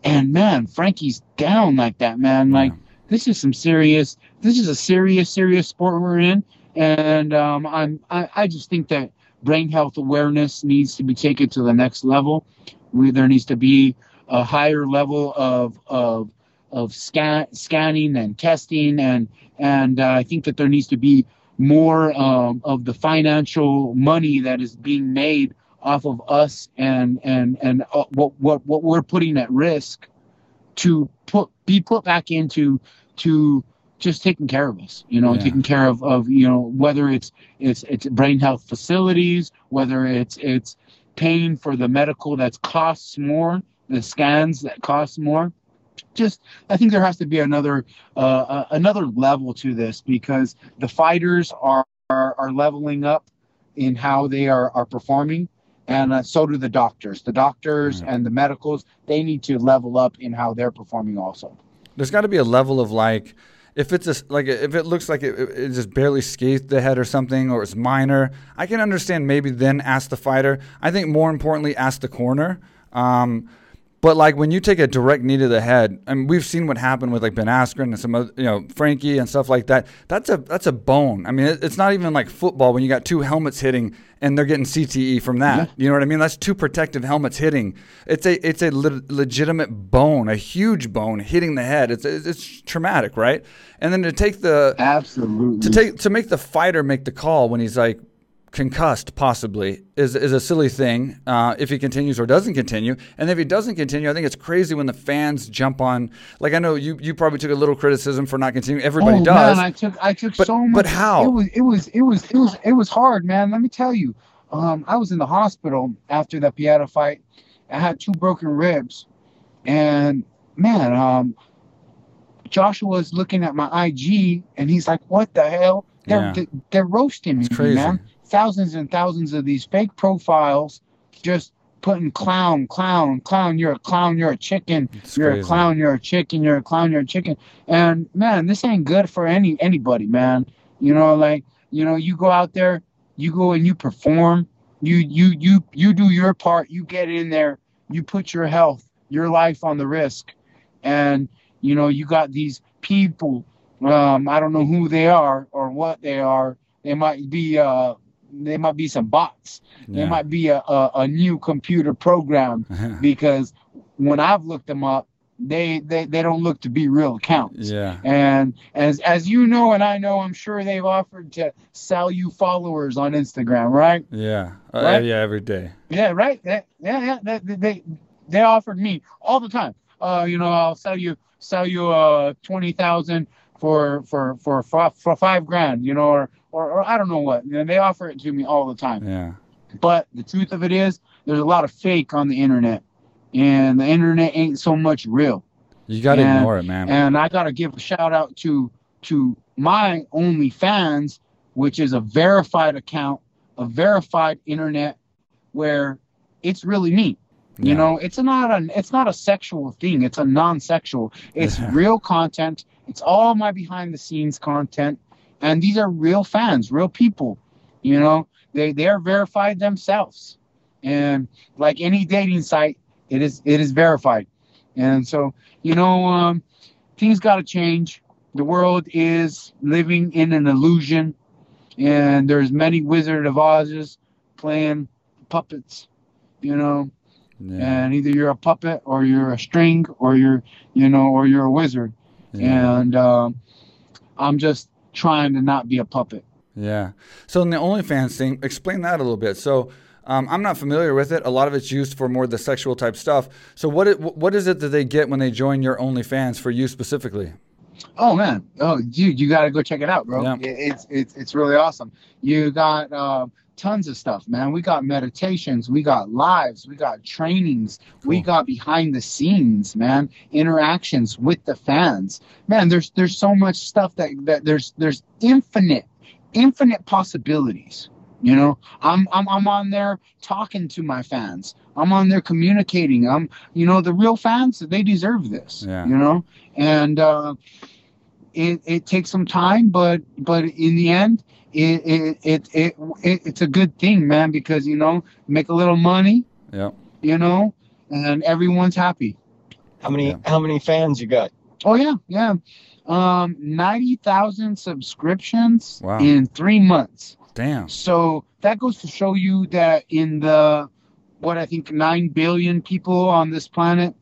And man Frankie's down like that man. Like this is some serious this is a serious serious sport we're in. And um, I'm I, I just think that brain health awareness needs to be taken to the next level we, there needs to be a higher level of of of scan, scanning and testing and and uh, I think that there needs to be more um, of the financial money that is being made off of us and and and uh, what what what we're putting at risk to put be put back into to just taking care of us you know Yeah. taking care of of you know whether it's it's it's brain health facilities whether it's it's paying for the medical that costs more the scans that cost more. Just i think there has to be another uh, uh, another level to this because the fighters are are, are leveling up in how they are are performing and uh, so do the doctors. The doctors Yeah. and the medicals they need to level up in how they're performing also. There's got to be a level of like, if it's a, like if it looks like it, it just barely scathed the head or something, or it's minor, I can understand maybe then ask the fighter. I think more importantly, ask the corner. Um, but like when you take a direct knee to the head, I mean, we've seen what happened with like Ben Askren and some other, you know, Frankie and stuff like that. That's a that's a bone. I mean, it, it's not even like football when you got two helmets hitting and they're getting CTE from that. Yeah. You know what I mean? That's two protective helmets hitting. It's a it's a le- legitimate bone, a huge bone hitting the head. It's it's traumatic, right? And then to take the absolutely to take to make the fighter make the call when he's like concussed possibly is is a silly thing uh, if he continues or doesn't continue and if he doesn't continue i think it's crazy when the fans jump on like i know you you probably took a little criticism for not continuing everybody oh, does Man, I took I took But- so much. but how? It was it was it was it was it was hard, man. Let me tell you. Um, I was in the hospital after the Pereira fight. I had two broken ribs, and man, um, Joshua was looking at my IG, and he's like, "What the hell? They're Yeah. they, they're roasting me, man. Thousands and thousands of these fake profiles, just." Putting clown, clown, clown. You're a clown. You're a chicken. It's you're crazy. a clown. You're a chicken. You're a clown. You're a chicken. And man, this ain't good for any anybody, man. You know, like you know, you go out there, you go and you perform. You you you you do your part. You get in there. You put your health, your life on the risk, and you know you got these people. Um, I don't know who they are or what they are. They might be uh, they might be some bots. They Yeah. might be a, a, a new computer program because when I've looked them up, they, they they don't look to be real accounts. yeah And as as you know and I know, I'm sure they've offered to sell you followers on Instagram, right? yeah uh, yeah every day Yeah, right. They, yeah, yeah. They, they- they offered me all the time. Uh, you know, I'll sell you sell you uh twenty thousand for for for for for five grand. You know, or, or or I don't know what. And they offer it to me all the time. yeah But the truth of it is, there's a lot of fake on the internet, and the internet ain't so much real. you got to And- ignore it man And I gotta give a shout out to to my OnlyFans, which is a verified account, a verified internet, where it's really me. You know, it's not a it's not a sexual thing. It's a non-sexual. It's real content. It's all my behind the scenes content, and these are real fans, real people. You know, they they are verified themselves, and like any dating site, It is it is verified, and so you know um, things got to change. The world is living in an illusion, and there's many Wizard of Oz's playing puppets. You know, Yeah. and either you're a puppet or you're a string or you're you know or you're a wizard yeah. and um, i'm just trying to not be a puppet Yeah. So in the OnlyFans thing, explain that a little bit. So um, I'm not familiar with it. A lot of it's used for more the sexual type stuff. So what it, what is it that they get when they join your OnlyFans for you specifically? oh man oh dude you gotta go check it out bro Yeah. It's it's it's really awesome you got uh, tons of stuff man. We got meditations we got lives we got trainings we got behind the scenes man. Interactions with the fans. Man there's there's so much stuff that that there's there's infinite infinite possibilities you know? I'm i'm, I'm on there talking to my fans. I'm on there communicating. I'm you know the real fans they deserve this Yeah. you know? And uh it, it takes some time but but in the end it it, it it it it's a good thing man because you know make a little money Yeah. you know and everyone's happy How many Yeah. how many fans you got? oh yeah yeah um 90,000 subscriptions Wow. in 3 months Damn. So that goes to show you that in the what I think nine billion people on this planet,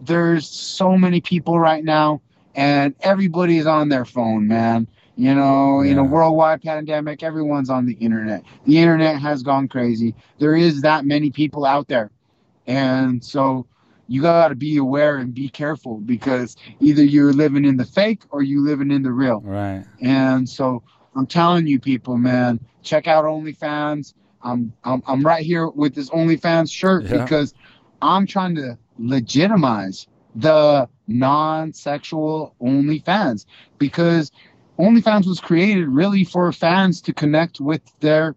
there's so many people right now, and everybody's on their phone, man. You know, in a worldwide pandemic, everyone's on the internet. The internet has gone crazy. There is that many people out there, and so you got to be aware and be careful because either you're living in the fake or you living in the real. Right. And so I'm telling you, people, man, check out OnlyFans. I'm I'm I'm right here with this OnlyFans shirt Yeah. because I'm trying to legitimize the non-sexual OnlyFans because OnlyFans was created really for fans to connect with their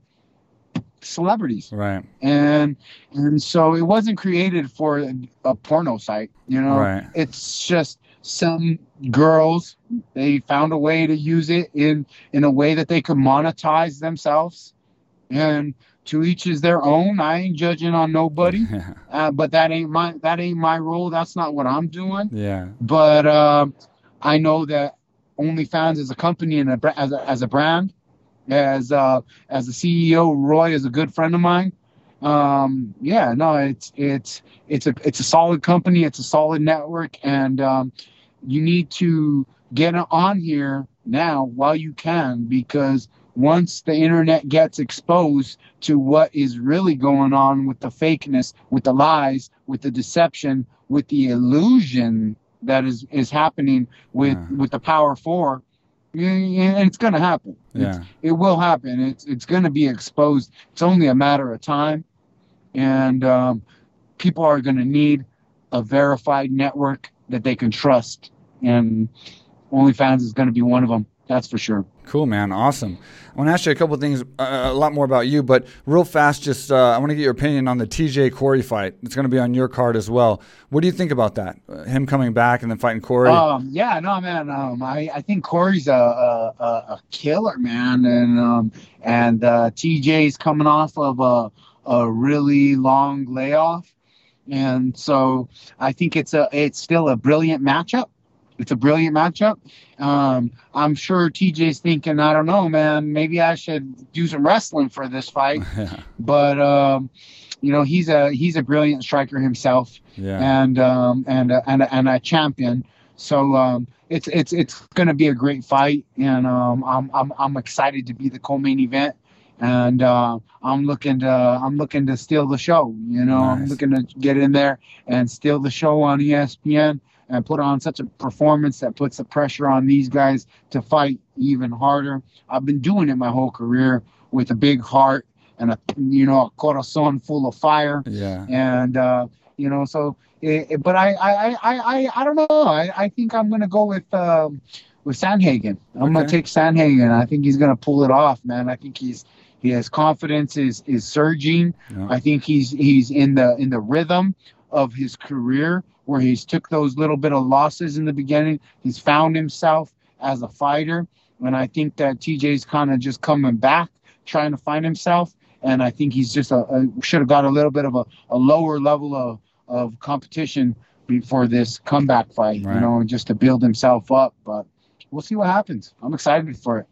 celebrities. Right. and and so it wasn't created for a, a porno site you know? Right. it's just some girls they found a way to use it in in a way that they could monetize themselves. And to each is their own. I ain't judging on nobody. Uh, but that ain't my that ain't my role. That's not what i'm doing. Yeah. but um, I know that OnlyFans as a company and a, as a, as a brand, as uh, as the CEO, Roy is a good friend of mine. Um, yeah, no, it's it's it's a it's a solid company, it's a solid network, and um, you need to get on here now while you can because once the internet gets exposed to what is really going on with the fakeness, with the lies, with the deception, with the illusion that is is happening with Yeah. with the power four yeah, yeah, it's going to happen. It's- it will happen. It's it's going to be exposed. It's only a matter of time. And um, people are going to need a verified network that they can trust. And OnlyFans is going to be one of them that's for sure Cool, man. Awesome. I want to ask you a couple things, uh, a lot more about you, but real fast, just uh, I want to get your opinion on the TJ Cory fight. It's going to be on your card as well. What do you think about that? Uh, him coming back and then fighting Cory? Um, yeah, no, man. Um, I, I think Cory's a, a, a, killer, man, and um, and uh, TJ's coming off of a a really long layoff, and so I think it's a it's still a brilliant matchup. It's a brilliant matchup. Um, I'm sure TJ's thinking, I don't know, man. Maybe I should do some wrestling for this fight, but um, you know, he's a he's a brilliant striker himself Yeah. and um, and a- and and a champion. So um, it's it's it's going to be a great fight, and um, I'm I'm I'm excited to be the co-main event, and uh, I'm looking to I'm looking to steal the show. You know, I'm looking to get in there and steal the show on ESPN and put on such a performance that puts the pressure on these guys to fight even harder. I've been doing it my whole career with a big heart and a you know a corazon full of fire Yeah. and uh, you know, so. It, it- but I, I, I, I, I don't know. I, I think I'm gonna go with um, with Sandhagen. I'm gonna take Sandhagen. I think he's gonna pull it off, man. I think he's his confidence is is surging. Yeah. I think he's he's in the in the rhythm of his career where he's took those little bit of losses in the beginning. He's found himself as a fighter, and I think that TJ's kind of just coming back, trying to find himself. And I think he's just a, a should have got a little bit of a, a lower level of of competition before this comeback fight. Right. You know, just to build himself up. But we'll see what happens. I'm excited for it.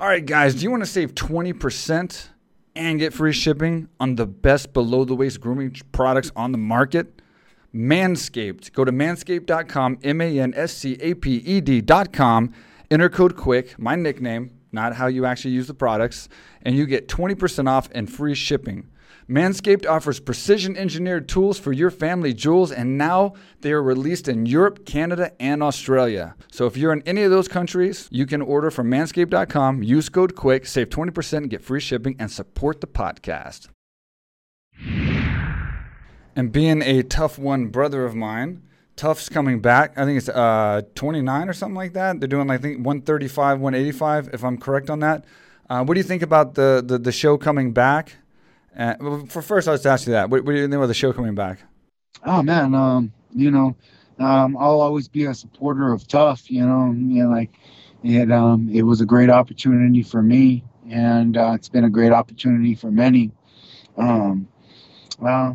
All right, guys, do you want to save 20% and get free shipping on the best below the waist grooming products on the market? Manscaped. Go to manscaped.com, M A N S C A P E D.com, enter code QUICK, my nickname, not how you actually use the products, and you get 20% off and free shipping. Manscaped offers precision engineered tools for your family jewels, and now they are released in Europe, Canada, and Australia. So if you're in any of those countries, you can order from manscaped.com, use code QUICK, save 20%, and get free shipping, and support the podcast. And being a TUF one brother of mine, TUF's coming back. I think it's uh, 29 or something like that. They're doing, I think, 135, 185, if I'm correct on that. Uh, what do you think about the, the, the show coming back? Uh, for first, let's ask you that. What, what do you think about the show coming back? Oh man, um, you know, um, I'll always be a supporter of TUF. You know, know, like it. Um, it was a great opportunity for me, and uh, it's been a great opportunity for many. Um, uh,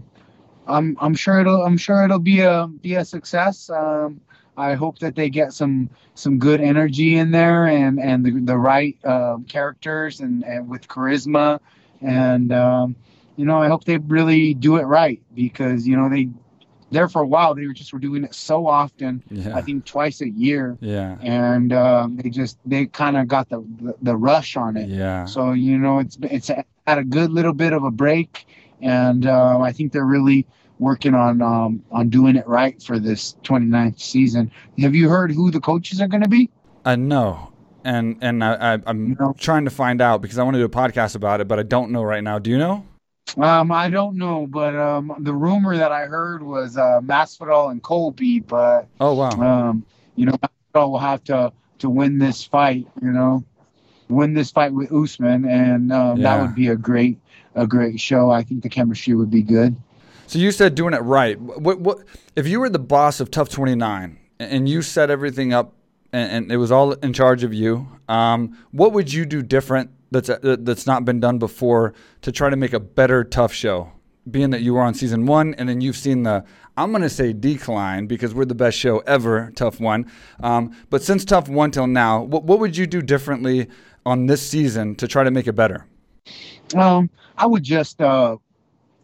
I'm I'm sure it'll I'm sure it'll be a be a success. Um, I hope that they get some some good energy in there and and the, the right uh, characters and, and with charisma and um, you know I hope they really do it right because you know they there for a while they were just were doing it so often Yeah. I think twice a year Yeah. and um, they just they kind of got the, the the rush on it Yeah. so you know, it's it's had a good little bit of a break, and uh, I think they're really working on um, on doing it right for this 29th season. Have you heard who the coaches are going to be? I know. And and I, I'm You know? trying to find out because I want to do a podcast about it, but I don't know right now. Do you know? Um, I don't know, but um, the rumor that I heard was uh, Masvidal and Colby, but Oh wow. um, you know, Masvidal will have to to win this fight. You know, win this fight with Usman, and um, Yeah. that would be a great a great show. I think the chemistry would be good. So you said doing it right. What what if you were the boss of TUF 29 and you set everything up and, and it was all in charge of you? Um, what would you do different that's uh, that's not been done before to try to make a better TUF show? Being that you were on season one and then you've seen the I'm going to say decline because we're the best show ever, TUF One. Um, but since TUF One till now, what what would you do differently on this season to try to make it better? Um, I would just uh,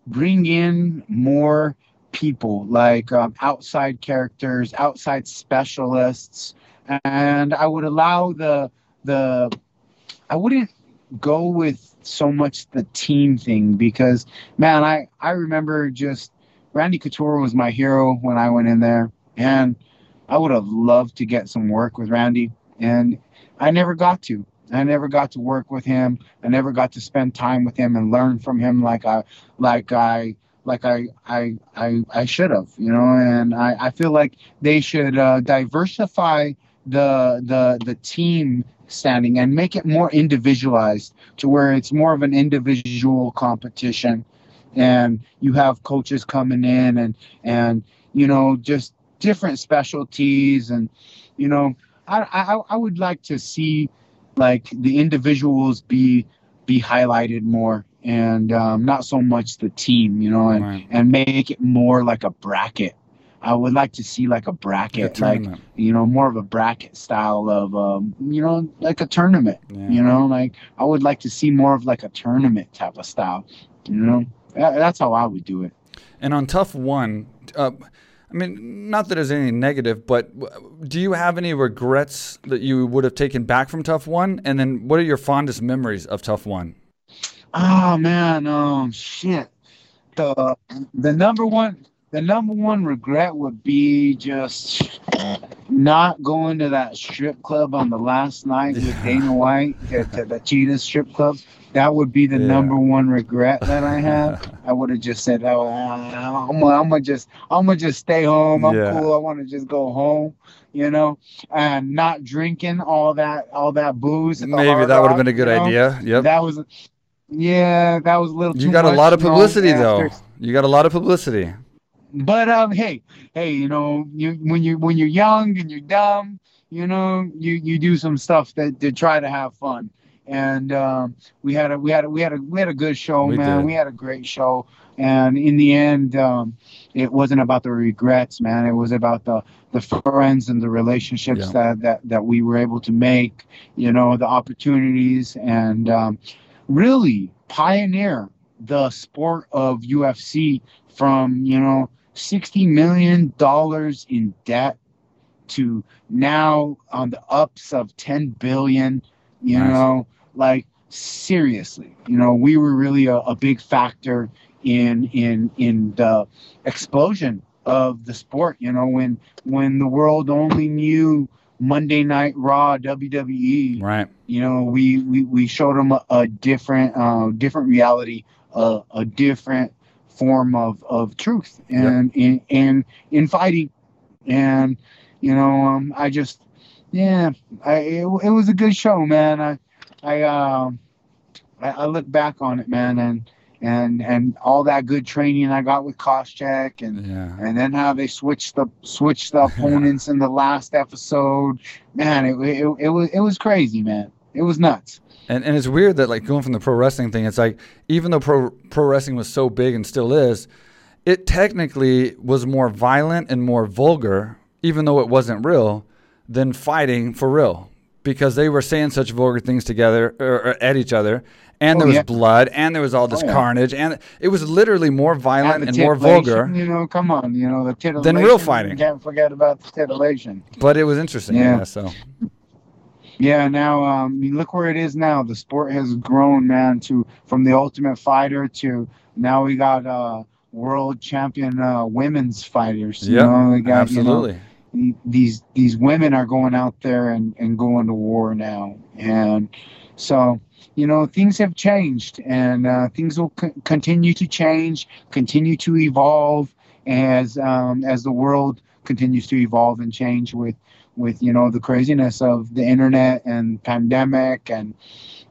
bring in more people, like um, outside characters, outside specialists, and I would allow the the. I wouldn't go with so much the team thing because, man, I I remember just Randy Couture was my hero when I went in there, and I would have loved to get some work with Randy, and I never got to. I never got to work with him. I never got to spend time with him and learn from him like I like I like I I I, I should have, you know. And I, I feel like they should uh, diversify the the the team standing and make it more individualized to where it's more of an individual competition and you have coaches coming in and and you know just different specialties and you know I, I I would like to see like the individuals be be highlighted more and um, not so much the team you know and Right. and make it more like a bracket i would like to see like a bracket Like a like you know more of a bracket style of um, you know like a tournament Yeah. you know like i would like to see more of like a tournament type of style you know That- that's how i would do it And on TUF one, uh, I mean, not that there's anything negative, but do you have any regrets that you would have taken back from TUF one? And then what are your fondest memories of TUF one? Oh man, um, shit. The the number one the number one regret would be just not going to that strip club on the last night with Dana White, the, the Cheetah strip club. That would be the Yeah. number one regret that I have. I would have just said, "Oh, I'm gonna, I'm gonna just, I'm gonna just stay home. I'm Yeah. cool. I want to just go home, you know, and not drinking all that, all that booze. Maybe that would have been a good you know? idea. Yep. That was, yeah, that was a little. You got a lot of you know, publicity though. You got a lot of publicity. But um, hey, hey, you know, you when you when you're young and you're dumb, you know, you you do some stuff that to try to have fun. And um, we had a we had a we had a we had a good show, We man. did. We had a great show, and in the end, um, it wasn't about the regrets, man. It was about the the friends and the relationships Yeah. that, that that we were able to make. You know, the opportunities and um, really pioneer the sport of UFC from you know sixty million dollars in debt to now on the ups of ten billion. You Nice. know, like seriously, you know, we were really a, a big factor in in in the explosion of the sport. You know, when when the world only knew Monday Night Raw, WWE Right. you know we we, we showed them a, a different uh, different reality a, a different form of, of truth and in, in in fighting and you know um, i just yeah I, it, it was a good show man i i um I, I look back on it man and and and all that good training i got with Koscheck and Yeah. and then how they switched the switched the opponents in the last episode. Man, it, it, it was it was crazy, man. It was nuts. And and it's weird that like going from the pro wrestling thing, it's like even though pro pro wrestling was so big and still is, it technically was more violent and more vulgar, even though it wasn't real, than fighting for real. Because they were saying such vulgar things together or, or at each other, and Oh, there was yeah. blood, and there was all this Oh, yeah. carnage, and it was literally more violent the and more vulgar. You know, come on, you know the titillation. real fighting. Can't forget about the titillation. But it was interesting. Yeah. Yeah. so Yeah, now um, you look where it is now. The sport has grown, man. To from the Ultimate Fighter to now we got uh, world champion uh, women's fighters. You yeah, know, we got, you know, absolutely. These these women are going out there and, and going to war now. And so you know things have changed and uh, things will co- continue to change continue to evolve as um, as the world continues to evolve and change with with you know the craziness of the internet and pandemic and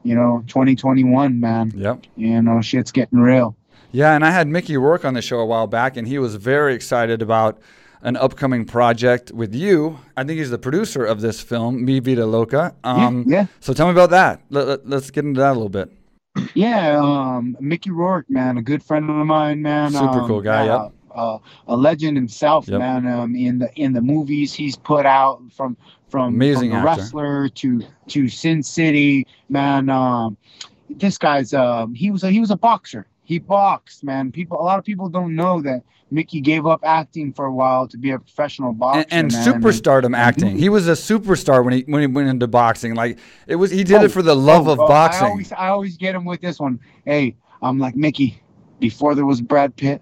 you know 2021 man. Yep. you know shit's getting real. Yeah, and I had Mickey Rourke on the show a while back, and he was very excited about an upcoming project with you. I think he's the producer of this film, Mi Vida Loca. Um, yeah So tell me about that. Let, let, us get into that a little bit. Yeah, um, Mickey Rourke, man, a good friend of mine, man. Super um, cool guy, Uh, yep. uh, a legend himself, Yep. man. Um, in the in the movies he's put out from from, Amazing from wrestler to to Sin City, man. Um, this guy's um, he was a, he was a boxer. He boxed, man. People, a lot of people don't know that Mickey gave up acting for a while to be a professional boxer. And, and man. superstardom acting. He was a superstar when he when he went into boxing. Like it was, he did Oh, it for the love oh, of oh, boxing. I always, I always get him with this one. Hey, I'm like Mickey. Before there was Brad Pitt,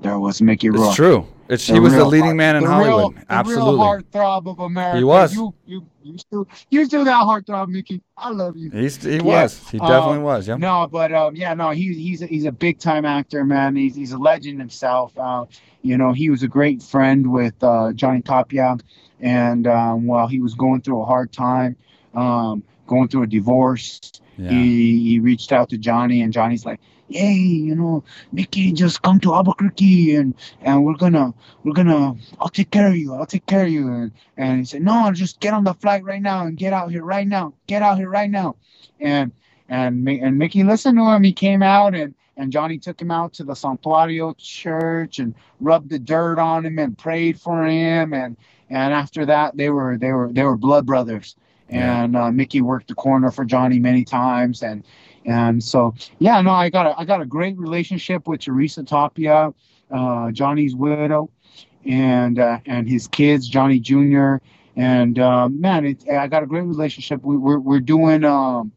there was Mickey Rourke. it's true. It's The he was the leading heart- man in Hollywood. Real, Absolutely. The real heartthrob of America. He was. You, you, you still, you still that heartthrob, Mickey. I love you. He's, he Yeah. was. He definitely Um, was. Yeah. No, but um, yeah, no, he's he's a, he's a big time actor, man. He's he's a legend himself. Uh, you know, he was a great friend with uh, Johnny Tapia, and um, while he was going through a hard time, um, going through a divorce, Yeah. he, he reached out to Johnny, and Johnny's like, "Hey, you know, Mickey, just come to Albuquerque, and and we're gonna we're gonna I'll take care of you. I'll take care of you." And and he said, "No, just get on the flight right now and get out here right now. Get out here right now." And and and Mickey listened to him. He came out and. And Johnny took him out to the Santuario church and rubbed the dirt on him and prayed for him. And and after that, they were they were they were blood brothers. And uh, Mickey worked the corner for Johnny many times. And and so yeah, no, I got a I got a great relationship with Teresa Tapia, uh, Johnny's widow, and uh, and his kids, Johnny Jr. And uh, man, it, I got a great relationship. We, we're we're doing um,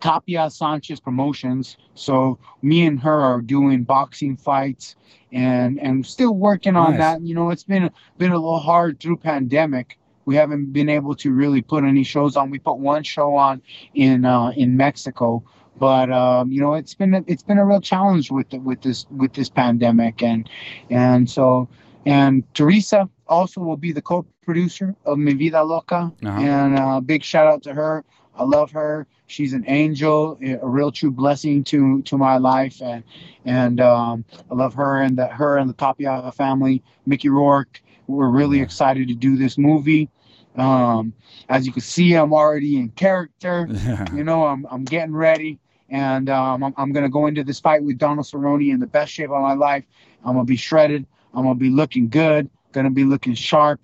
Tapia Sanchez promotions. So me and her are doing boxing fights and and still working on Nice. that. You know, it's been been a little hard through pandemic. We haven't been able to really put any shows on. We put one show on in uh, in Mexico, but um, you know, it's been a, it's been a real challenge with the, with this with this pandemic and and so and Teresa also will be the co-producer of Mi Vida Loca, Uh-huh. and uh, big shout out to her. I love her. She's an angel, a real true blessing to to my life, and and um, I love her and the her and the Tapia family. Mickey Rourke. We're really excited to do this movie. Um, as you can see, I'm already in character. You know, I'm I'm getting ready, and um, I'm, I'm gonna go into this fight with Donald Cerrone in the best shape of my life. I'm gonna be shredded. I'm gonna be looking good. Gonna be looking sharp,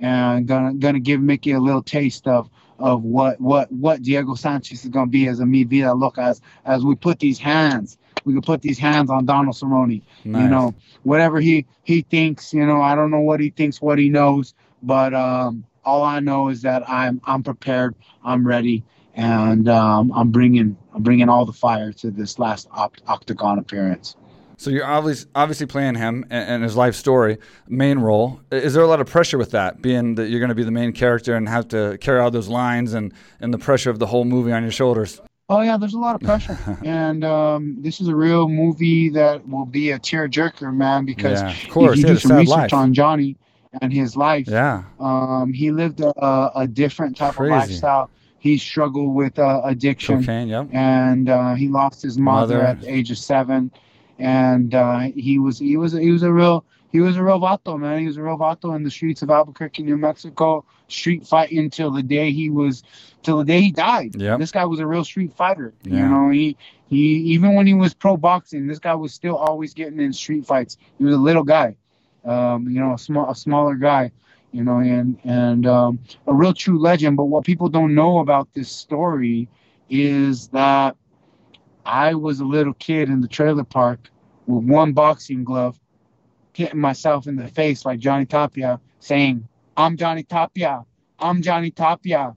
and gonna gonna give Mickey a little taste of of what what what Diego Sanchez is gonna be as a Mi Vida Look as as we put these hands. We can put these hands on Donald Cerrone. Nice. You know, whatever he he thinks. You know, I don't know what he thinks, what he knows, but um, all I know is that I'm I'm prepared. I'm ready, and um, I'm bringing I'm bringing all the fire to this last oct- octagon appearance. So you're obviously obviously playing him and, his life story, main role. Is there a lot of pressure with that, being that you're going to be the main character and have to carry out those lines and and the pressure of the whole movie on your shoulders? Oh yeah, there's a lot of pressure, and um, this is a real movie that will be a tearjerker, man. Because Yeah, of course, if you do some research life. on Johnny and his life, Yeah, um, he lived a, a different type Crazy. of lifestyle. He struggled with uh, addiction, cocaine. Yep. and uh, he lost his mother, Mother. at the age of seven, and uh, he was he was he was a real he was a real vato man. He was a real vato in the streets of Albuquerque, New Mexico, street fighting till the day he was till the day he died. Yep. This guy was a real street fighter. Yeah. You know, he he even when he was pro boxing, this guy was still always getting in street fights. He was a little guy, um, you know, a small a smaller guy. You know, and and um, a real true legend. But what people don't know about this story is that I was a little kid in the trailer park with one boxing glove, hitting myself in the face like Johnny Tapia, saying, I'm Johnny Tapia, I'm Johnny Tapia.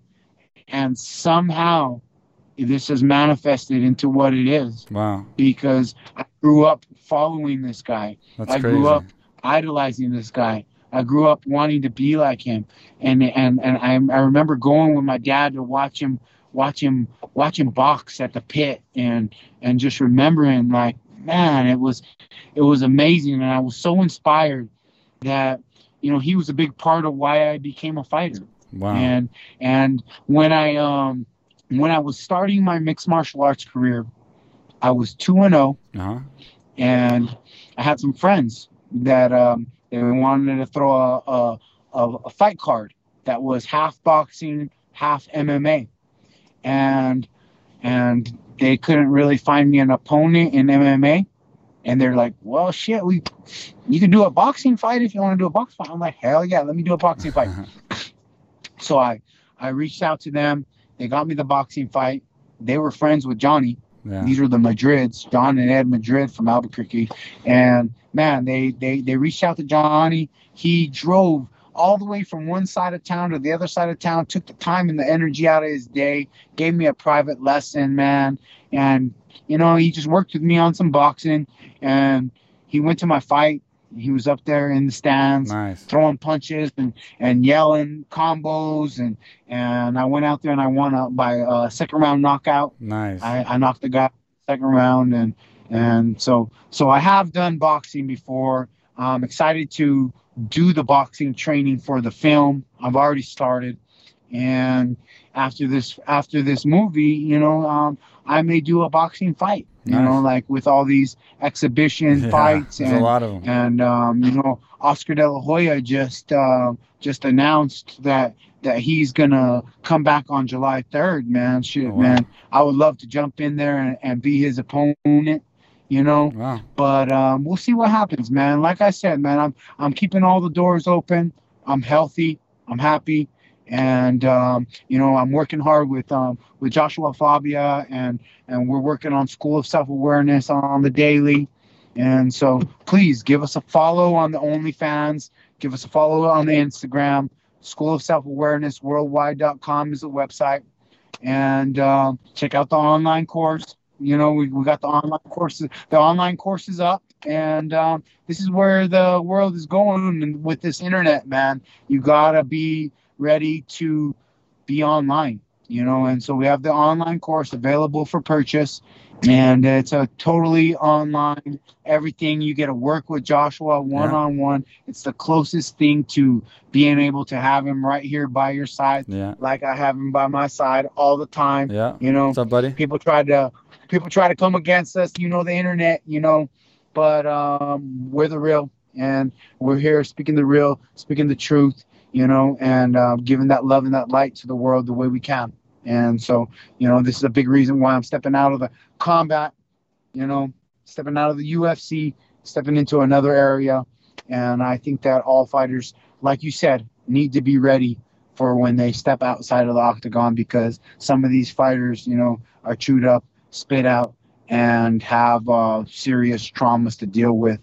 And somehow this has manifested into what it is Wow, because I grew up following this guy. that's I crazy. grew up idolizing this guy. I grew up wanting to be like him, and and and I, I remember going with my dad to watch him watch him watch him box at the pit, and and just remembering like man, it was it was amazing, and I was so inspired that you know he was a big part of why I became a fighter. Wow. And and when I um when I was starting my mixed martial arts career, I was two and zero uh-huh. and I had some friends that um, they wanted to throw a, a, a, fight card that was half boxing, half MMA, and and they couldn't really find me an opponent in MMA, and they're like, "Well, shit, we you can do a boxing fight if you want to do a box fight." I'm like, "Hell yeah, let me do a boxing fight." so I I reached out to them. They got me the boxing fight. They were friends with Johnny, yeah. these are the Madrids, John and Ed Madrid from Albuquerque. And man, they they they reached out to Johnny. He drove all the way from one side of town to the other side of town, took the time and the energy out of his day, gave me a private lesson, man. And you know, he just worked with me on some boxing and he went to my fight. He was up there in the stands Nice. throwing punches and, and yelling combos and and I went out there and I won a, by a second round knockout. Nice. I, I knocked the guy second round and and so so I have done boxing before. I'm excited to do the boxing training for the film. I've already started, and after this after this movie, you know, um, I may do a boxing fight. You Nice. know, like with all these exhibition Yeah, fights and a lot of them. and um, you know Oscar De La Hoya just uh, just announced that that he's gonna come back on July 3rd. Man, shit, Oh, wow. man, I would love to jump in there and, and be his opponent. You know, Wow. but um, we'll see what happens, man. Like I said, man, I'm I'm keeping all the doors open. I'm healthy. I'm happy, and um, you know I'm working hard with um, with Joshua Fabia, and and we're working on School of Self Awareness on the daily. And so please give us a follow on the OnlyFans. Give us a follow on the Instagram. School of Self Awareness Worldwide.com is the website, and um, check out the online course. You know, we, we got the online courses. The online course is up, and um, this is where the world is going. With this internet, man, you gotta be ready to be online. You know, and so we have the online course available for purchase, and it's a totally online everything. You get to work with Joshua one on one. It's the closest thing to being able to have him right here by your side, Yeah. like I have him by my side all the time. Yeah. You know, What's up, buddy? people try to people try to come against us you know the internet you know but um we're the real and we're here speaking the real speaking the truth you know and um, giving that love and that light to the world the way we can And so, you know, this is a big reason why I'm stepping out of the combat, you know, stepping out of the UFC, stepping into another area. And I think that all fighters, like you said, need to be ready for when they step outside of the octagon because some of these fighters, you know, are chewed up, spit out, and have uh, serious traumas to deal with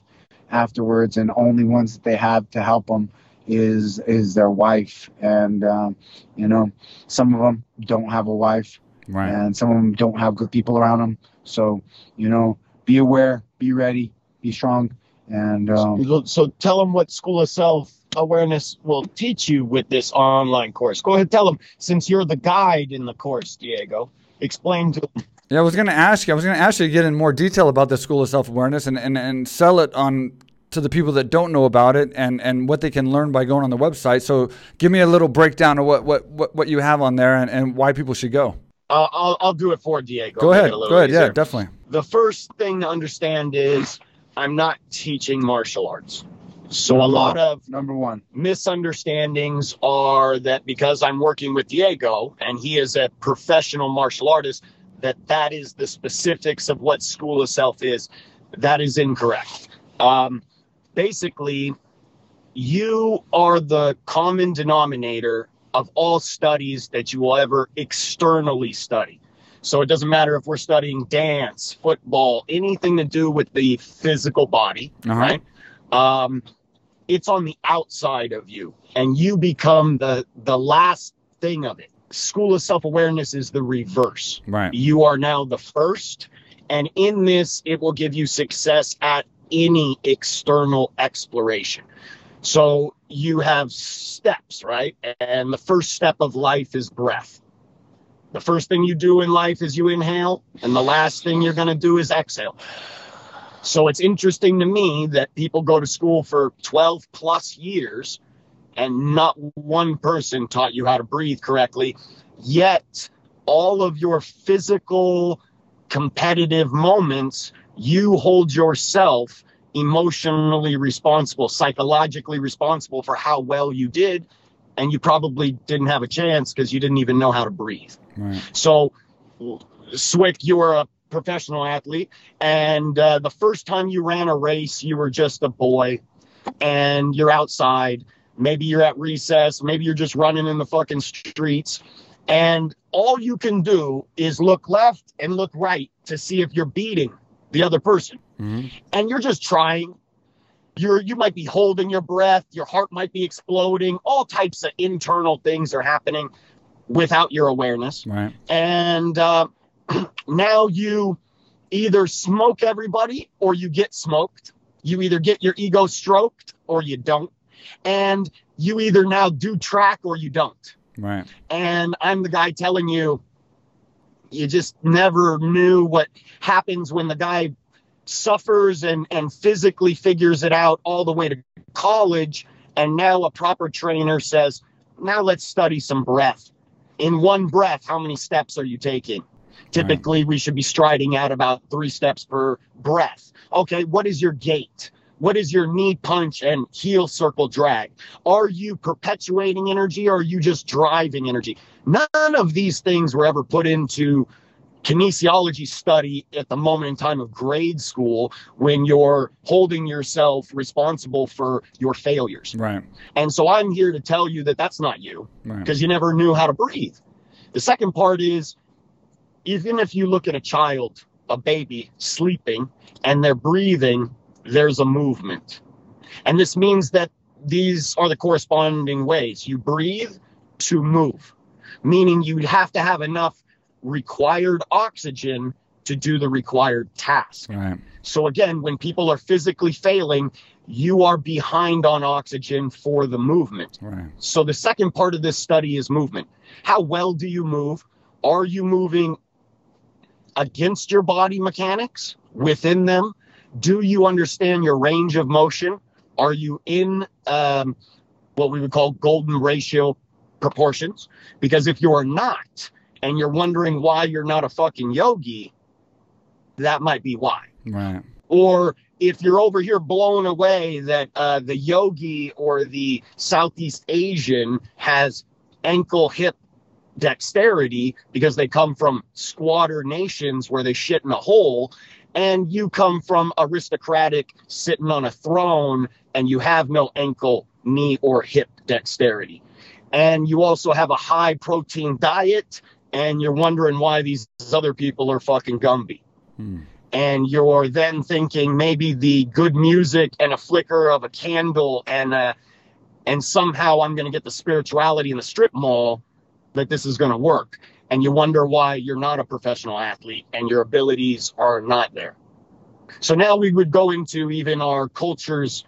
afterwards. And only ones that they have to help them is is their wife. And um, you know, some of them don't have a wife, Right. and some of them don't have good people around them. So you know, be aware, be ready, be strong, and um, So tell them what School of Self Awareness will teach you with this online course. Go ahead, tell them since you're the guide in the course, Diego. Explain to them. Yeah, I was going to ask you. I was going to ask you to get in more detail about the School of Self Awareness and, and, and sell it on to the people that don't know about it and, and what they can learn by going on the website. So give me a little breakdown of what, what, what, what you have on there and, and why people should go. Uh, I'll, I'll do it for Diego. Go ahead. it a little Go ahead. Yeah, definitely. the first thing to understand is I'm not teaching martial arts. So a lot of number one, misunderstandings are that because I'm working with Diego and he is a professional martial artist, that that is the specifics of what School of Self is. That is incorrect. Um, basically, you are the common denominator of all studies that you will ever externally study. So it doesn't matter if we're studying dance, football, anything to do with the physical body, Uh-huh. right? Um, it's on the outside of you, and you become the the last thing of it. School of self awareness is the reverse. Right. You are now the first, and in this, it will give you success at any external exploration. So you have steps, right? And the first step of life is breath. The first thing you do in life is you inhale, and the last thing you're going to do is exhale. So it's interesting to me that people go to school for 12 plus years and not one person taught you how to breathe correctly. Yet, all of your physical competitive moments, you hold yourself emotionally responsible, psychologically responsible for how well you did. And you probably didn't have a chance because you didn't even know how to breathe. Right. So, Swick, you were a professional athlete, and uh, the first time you ran a race, you were just a boy, and you're outside. Maybe you're at recess. Maybe you're just running in the fucking streets, and all you can do is look left and look right to see if you're beating the other person, Mhm. and you're just trying. You're you might be holding your breath. Your heart might be exploding. All types of internal things are happening without your awareness Right. and uh, now you either smoke everybody or you get smoked. You either get your ego stroked or you don't. And you either now do track or you don't. Right. And I'm the guy telling you, you just never knew what happens when the guy suffers and, and physically figures it out all the way to college. And now a proper trainer says, now let's study some breath. In one breath, how many steps are you taking? Typically, we should be striding at about three steps per breath. Okay, what is your gait? What is your knee punch and heel circle drag? Are you perpetuating energy or are you just driving energy? None of these things were ever put into kinesiology study at the moment in time of grade school when you're holding yourself responsible for your failures. Right. And so I'm here to tell you that that's not you Right. because you never knew how to breathe. The second part is even if you look at a child, a baby sleeping, and they're breathing, there's a movement. And this means that these are the corresponding ways you breathe to move, meaning you have to have enough required oxygen to do the required task. Right. So again, when people are physically failing, you are behind on oxygen for the movement. Right. So the second part of this study is movement. How well do you move? Are you moving against your body mechanics, within them? Do you understand your range of motion? Are you in um, what we would call golden ratio proportions? Because if you are not, and you're wondering why you're not a fucking yogi, that might be why Right. or if you're over here blown away that uh, the yogi or the Southeast Asian has ankle hip dexterity because they come from squatter nations where they shit in a hole and you come from aristocratic sitting on a throne and you have no ankle knee or hip dexterity. And you also have a high protein diet and you're wondering why these other people are fucking gumby. Hmm. and you're then thinking maybe the good music and a flicker of a candle and uh and somehow I'm going to get the spirituality in the strip mall that this is going to work and you wonder why you're not a professional athlete and your abilities are not there so now we would go into even our culture's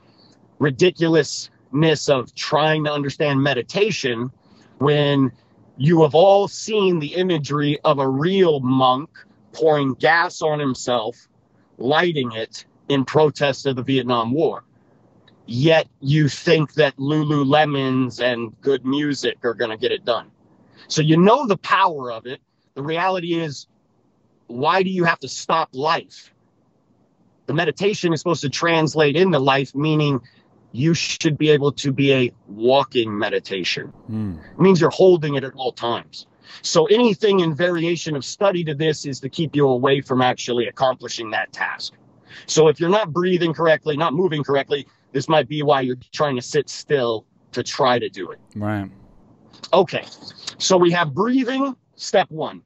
ridiculousness of trying to understand meditation when you have all seen the imagery of a real monk pouring gas on himself, lighting it in protest of the Vietnam War. Yet you think that Lululemons and good music are going to get it done. So you know the power of it. The reality is, why do you have to stop life? The meditation is supposed to translate into life, meaning you should be able to be a walking meditation. Hmm. It means you're holding it at all times. So anything in variation of study to this is to keep you away from actually accomplishing that task. So if you're not breathing correctly, not moving correctly, this might be why you're trying to sit still to try to do it. Right. Okay. So we have breathing, step one.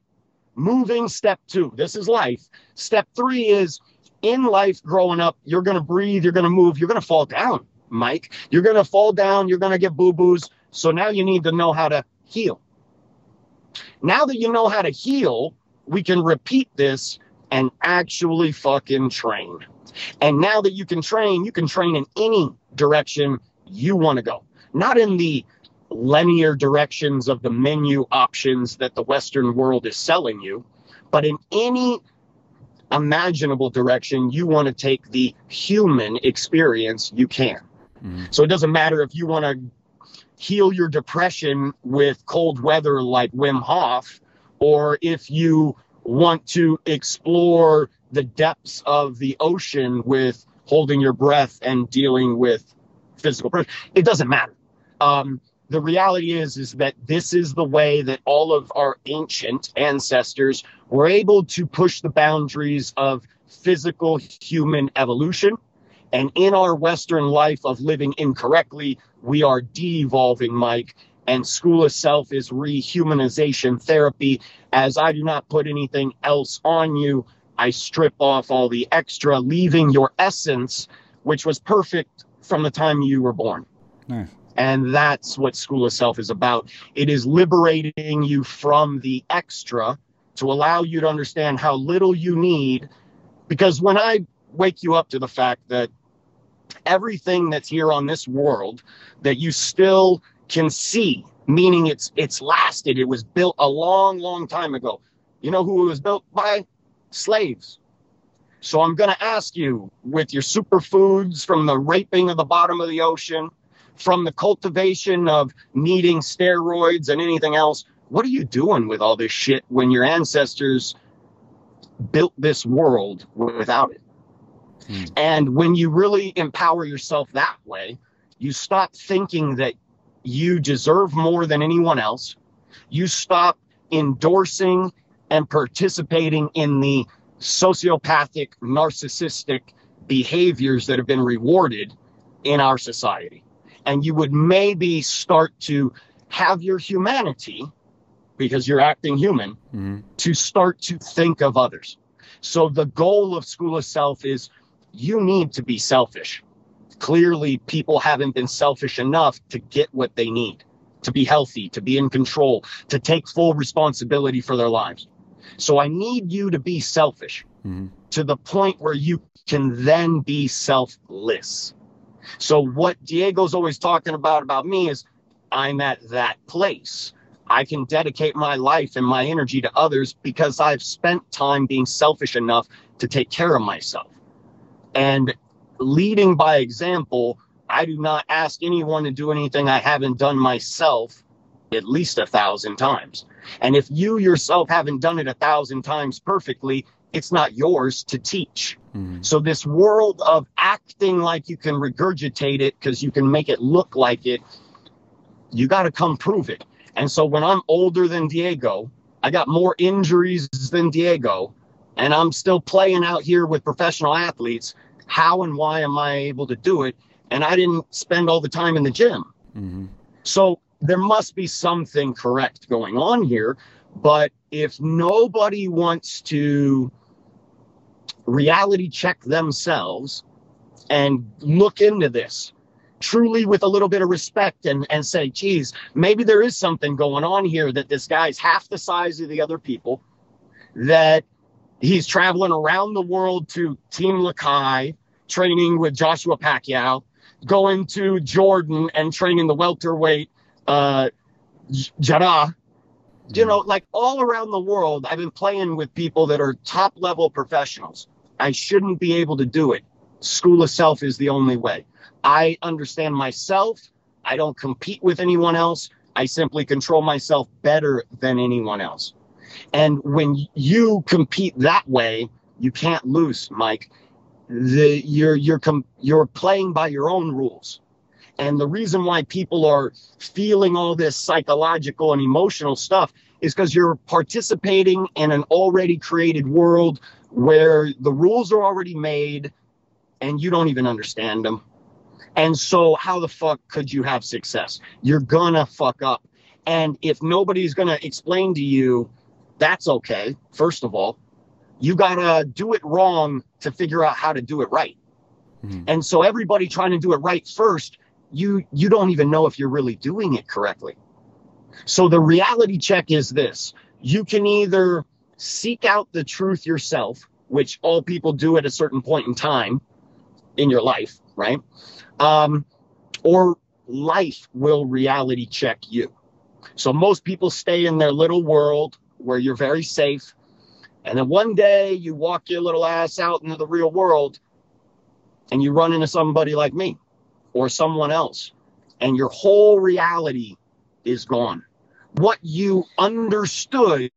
Moving, step two. This is life. Step three is in life growing up, you're going to breathe, you're going to move, you're going to fall down, Mike. You're going to fall down, you're going to get boo boos. So now you need to know how to heal. Now that you know how to heal, we can repeat this and actually fucking train. And now that you can train, you can train in any direction you want to go, not in the linear directions of the menu options that the Western world is selling you, but in any imaginable direction you want to take the human experience, you can. Mhm. So it doesn't matter if you want to heal your depression with cold weather like Wim Hof, or if you want to explore the depths of the ocean with holding your breath and dealing with physical pressure. It doesn't matter. Um, the reality is, is that this is the way that all of our ancient ancestors were able to push the boundaries of physical human evolution. And in our Western life of living incorrectly, we are de-evolving, Mike. And School of Self is rehumanization therapy. As I do not put anything else on you, I strip off all the extra, leaving your essence, which was perfect from the time you were born. Nice. And that's what School of Self is about. It is liberating you from the extra to allow you to understand how little you need. Because when I wake you up to the fact that everything that's here on this world that you still can see, meaning it's it's lasted, it was built a long, long time ago. You know who it was built by? Slaves. So I'm going to ask you with your superfoods from the raping of the bottom of the ocean, from the cultivation of needing steroids and anything else, what are you doing with all this shit when your ancestors built this world without it? Hmm. And when you really empower yourself that way, you stop thinking that you deserve more than anyone else. You stop endorsing and participating in the sociopathic, narcissistic behaviors that have been rewarded in our society. And you would maybe start to have your humanity, because you're acting human, hmm to start to think of others. So the goal of School of Self is you need to be selfish. Clearly, people haven't been selfish enough to get what they need to be healthy, to be in control, to take full responsibility for their lives. So I need you to be selfish hmm to the point where you can then be selfless. So what Diego's always talking about about me is I'm at that place. I can dedicate my life and my energy to others because I've spent time being selfish enough to take care of myself. And leading by example, I do not ask anyone to do anything I haven't done myself at least a thousand times. And if you yourself haven't done it a thousand times perfectly, it's not yours to teach. hmm So this world of acting like you can regurgitate it because you can make it look like it, you got to come prove it. And so when I'm older than Diego, I got more injuries than Diego, and I'm still playing out here with professional athletes. How and why am I able to do it? And I didn't spend all the time in the gym. Mm-hmm. So there must be something correct going on here. But if nobody wants to reality check themselves and look into this truly with a little bit of respect and, and say, geez, maybe there is something going on here that this guy's half the size of the other people, that he's traveling around the world to Team Lakay, training with Joshua Pacio, going to Jordan and training the welterweight uh, Jarrah. You know, like all around the world, I've been playing with people that are top level professionals. I shouldn't be able to do it. School of self is the only way. I understand myself. I don't compete with anyone else. I simply control myself better than anyone else. And when you compete that way, you can't lose, Mike. The, you're you're com- you're playing by your own rules. And the reason why people are feeling all this psychological and emotional stuff is because you're participating in an already created world where the rules are already made and you don't even understand them. And so, how the fuck could you have success? You're gonna fuck up. And if nobody's gonna explain to you, that's okay, first of all. You gotta do it wrong to figure out how to do it right. Mhm. And so, everybody trying to do it right first, you you don't even know if you're really doing it correctly. So the reality check is this: you can either seek out the truth yourself, which all people do at a certain point in time in your life, right? Um, or life will reality check you. So most people stay in their little world where you're very safe. And then one day you walk your little ass out into the real world and you run into somebody like me or someone else, and your whole reality is gone. What you understood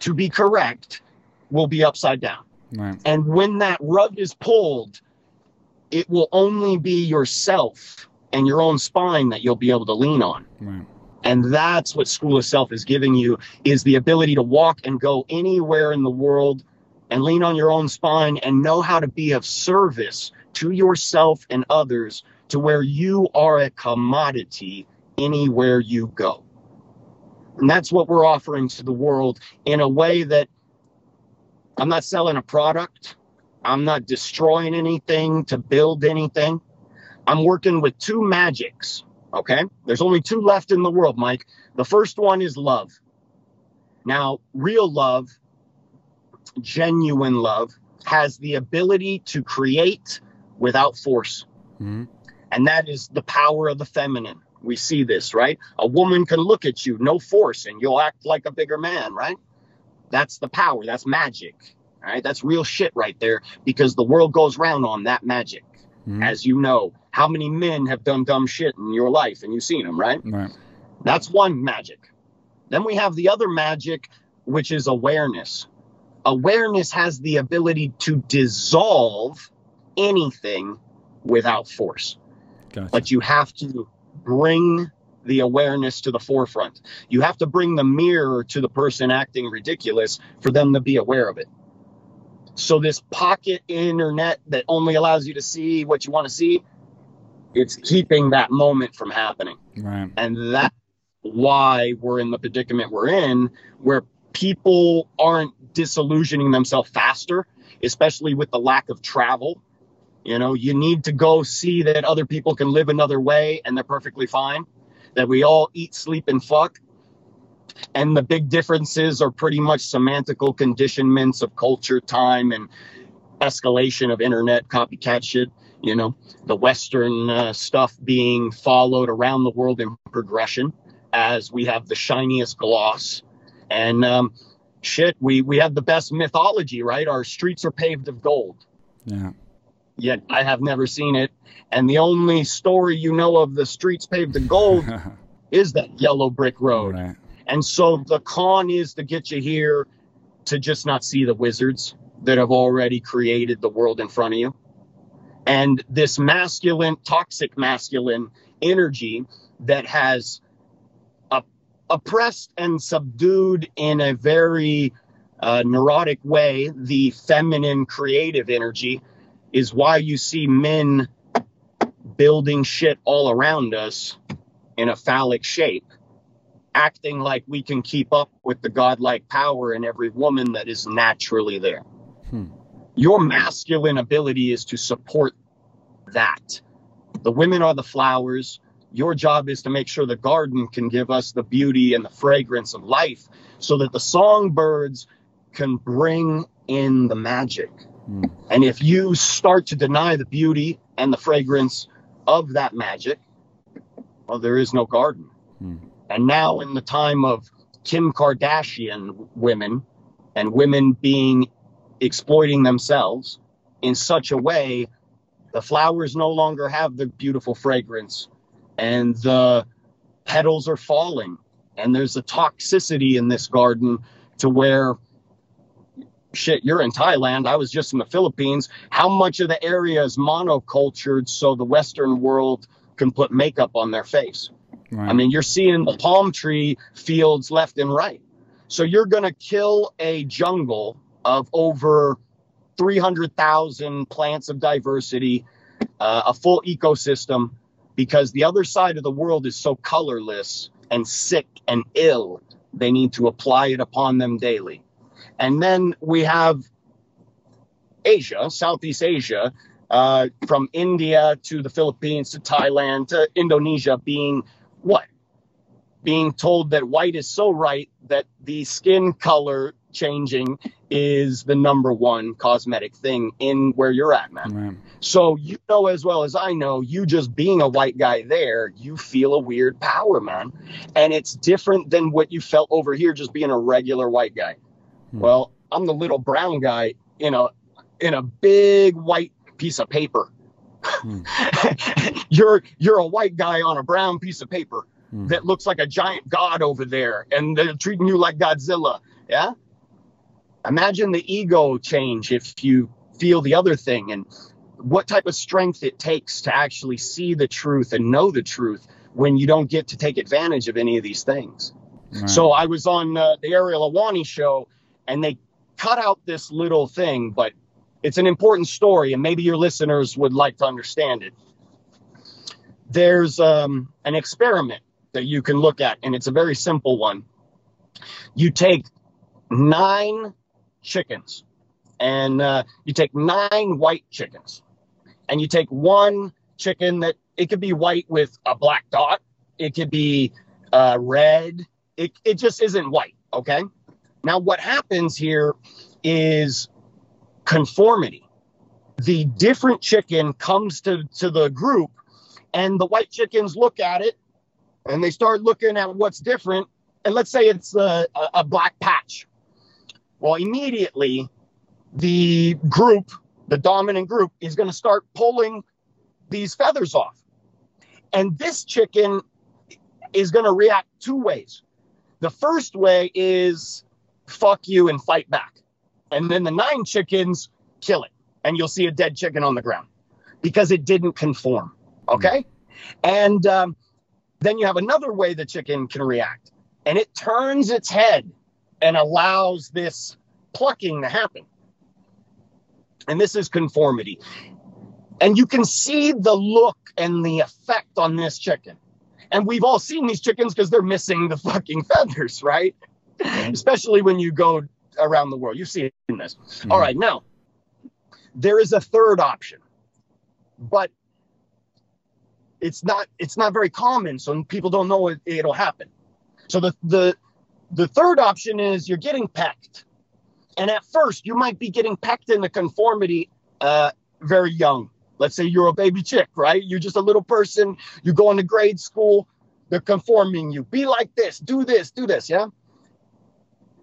to be correct will be upside down. Right. And when that rug is pulled, it will only be yourself and your own spine that you'll be able to lean on. Right. And that's what School of Self is giving you is the ability to walk and go anywhere in the world and lean on your own spine and know how to be of service to yourself and others to where you are a commodity anywhere you go. And that's what we're offering to the world in a way that I'm not selling a product. I'm not destroying anything to build anything. I'm working with two magics. Okay. There's only two left in the world, Mike. The first one is love. Now, real love, genuine love, has the ability to create without force. Mhm. And that is the power of the feminine. We see this, right? A woman can look at you, no force, and you'll act like a bigger man, right? That's the power. That's magic. All right. That's real shit right there because the world goes round on that magic. Mhm. As you know, how many men have done dumb shit in your life and you've seen them, right? Right. That's one magic. Then we have the other magic, which is awareness. Awareness has the ability to dissolve anything without force Gotcha. but you have to bring the awareness to the forefront. You have to bring the mirror to the person acting ridiculous for them to be aware of it. So this pocket internet that only allows you to see what you want to see, it's keeping that moment from happening. right. And that's why we're in the predicament we're in, where people aren't disillusioning themselves faster, especially with the lack of travel. You know, you need to go see that other people can live another way and they're perfectly fine, that we all eat, sleep, and fuck. And the big differences are pretty much semantical conditionments of culture, time, and escalation of internet copycat shit. You know, the Western uh, stuff being followed around the world in progression as we have the shiniest gloss. And um, shit, we, we have the best mythology, right? Our streets are paved of gold Yeah. Yet I have never seen it. And the only story you know of the streets paved in gold is that yellow brick road. right. And so the con is to get you here to just not see the wizards that have already created the world in front of you. And this masculine, toxic masculine energy that has a, oppressed and subdued in a very uh, neurotic way, the feminine creative energy is why you see men building shit all around us in a phallic shape, acting like we can keep up with the godlike power in every woman that is naturally there. Hmm. Your masculine ability is to support that. The women are the flowers. Your job is to make sure the garden can give us the beauty and the fragrance of life so that the songbirds can bring in the magic. Mm. And if you start to deny the beauty and the fragrance of that magic, well, there is no garden. Mm. And now, in the time of Kim Kardashian women and women being exploiting themselves in such a way, the flowers no longer have the beautiful fragrance and the petals are falling. And there's a toxicity in this garden to where shit, you're in Thailand. I was just in the Philippines. How much of the area is monocultured so the Western world can put makeup on their face? Right. I mean, you're seeing the palm tree fields left and right. So you're going to kill a jungle of over 300,000 plants of diversity, uh, a full ecosystem, because the other side of the world is so colorless and sick and ill. They need to apply it upon them daily. And then we have Asia, Southeast Asia, uh, from India to the Philippines to Thailand to Indonesia being what? Being told that white is so right that the skin color changing is the number one cosmetic thing in where you're at, man. Right. So you know as well as I know, you just being a white guy there, you feel a weird power, man. And it's different than what you felt over here just being a regular white guy. Hmm. Well, I'm the little brown guy in a in a big white piece of paper. Hmm. you're you're a white guy on a brown piece of paper Hmm. that looks like a giant god over there and they're treating you like Godzilla. Yeah? Imagine the ego change if you feel the other thing and what type of strength it takes to actually see the truth and know the truth when you don't get to take advantage of any of these things. Right. So I was on uh, the Ariel Helwani show, and they cut out this little thing, but it's an important story, and maybe your listeners would like to understand it. There's um, an experiment that you can look at, and it's a very simple one. You take nine chickens, and uh, you take nine white chickens, and you take one chicken that it could be white with a black dot, it could be uh, red, it, it just isn't white. Okay. Now, what happens here is conformity. The different chicken comes to, to the group, and the white chickens look at it and they start looking at what's different. And let's say it's a, a, black patch. Well, immediately the group, the dominant group, is going to start pulling these feathers off. And this chicken is going to react two ways. The first way is fuck you and fight back. And then the nine chickens kill it. And you'll see a dead chicken on the ground because it didn't conform. Okay. And um, then you have another way the chicken can react. And it turns its head and allows this plucking to happen. And this is conformity. And you can see the look and the effect on this chicken. And we've all seen these chickens because they're missing the fucking feathers, right? Especially when you go around the world. You've seen this. All right, now there is a third option, but it's not it's not very common, so people don't know it, it'll happen. So the the the third option is you're getting pecked, and at first you might be getting pecked into conformity uh, very young. Let's say you're a baby chick, right? You're just a little person. You go into grade school. They're conforming you. Be like this. Do this. Do this. Yeah.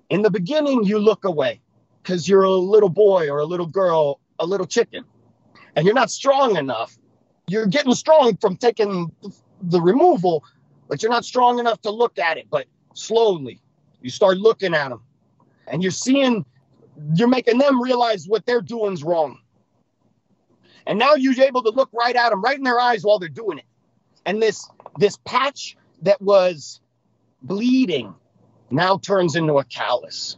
In the beginning, you look away because you're a little boy or a little girl, a little chicken, and you're not strong enough. You're getting strong from taking the removal, but you're not strong enough to look at it. But slowly, you start looking at them, and you're seeing, you're making them realize what they're doing's wrong. And now you're able to look right at them, right in their eyes while they're doing it. And this this patch that was bleeding now turns into a callus.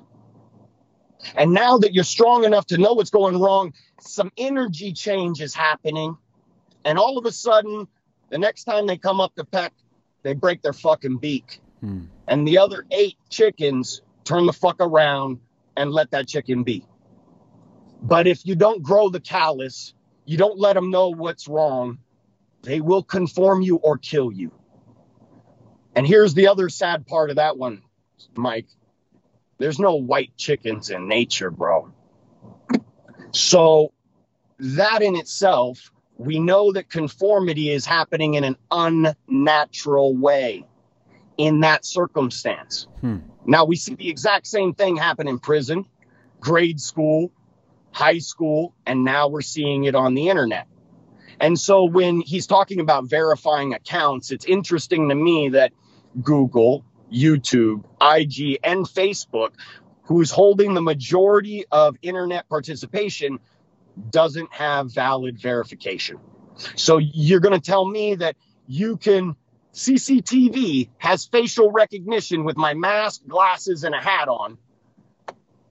And now that you're strong enough to know what's going wrong, some energy change is happening. And all of a sudden, the next time they come up to peck, they break their fucking beak. Hmm. And the other eight chickens turn the fuck around and let that chicken be. But if you don't grow the callus, you don't let them know what's wrong, they will conform you or kill you. And here's the other sad part of that one, Mike. There's no white chickens in nature, bro. So, that in itself, we know that conformity is happening in an unnatural way in that circumstance. Hmm. Now, we see the exact same thing happen in prison, grade school, high school, and now we're seeing it on the internet. And so when he's talking about verifying accounts, it's interesting to me that Google, YouTube, IG, and Facebook, who's holding the majority of internet participation, doesn't have valid verification. So you're going to tell me that you can CCTV has facial recognition with my mask, glasses, and a hat on,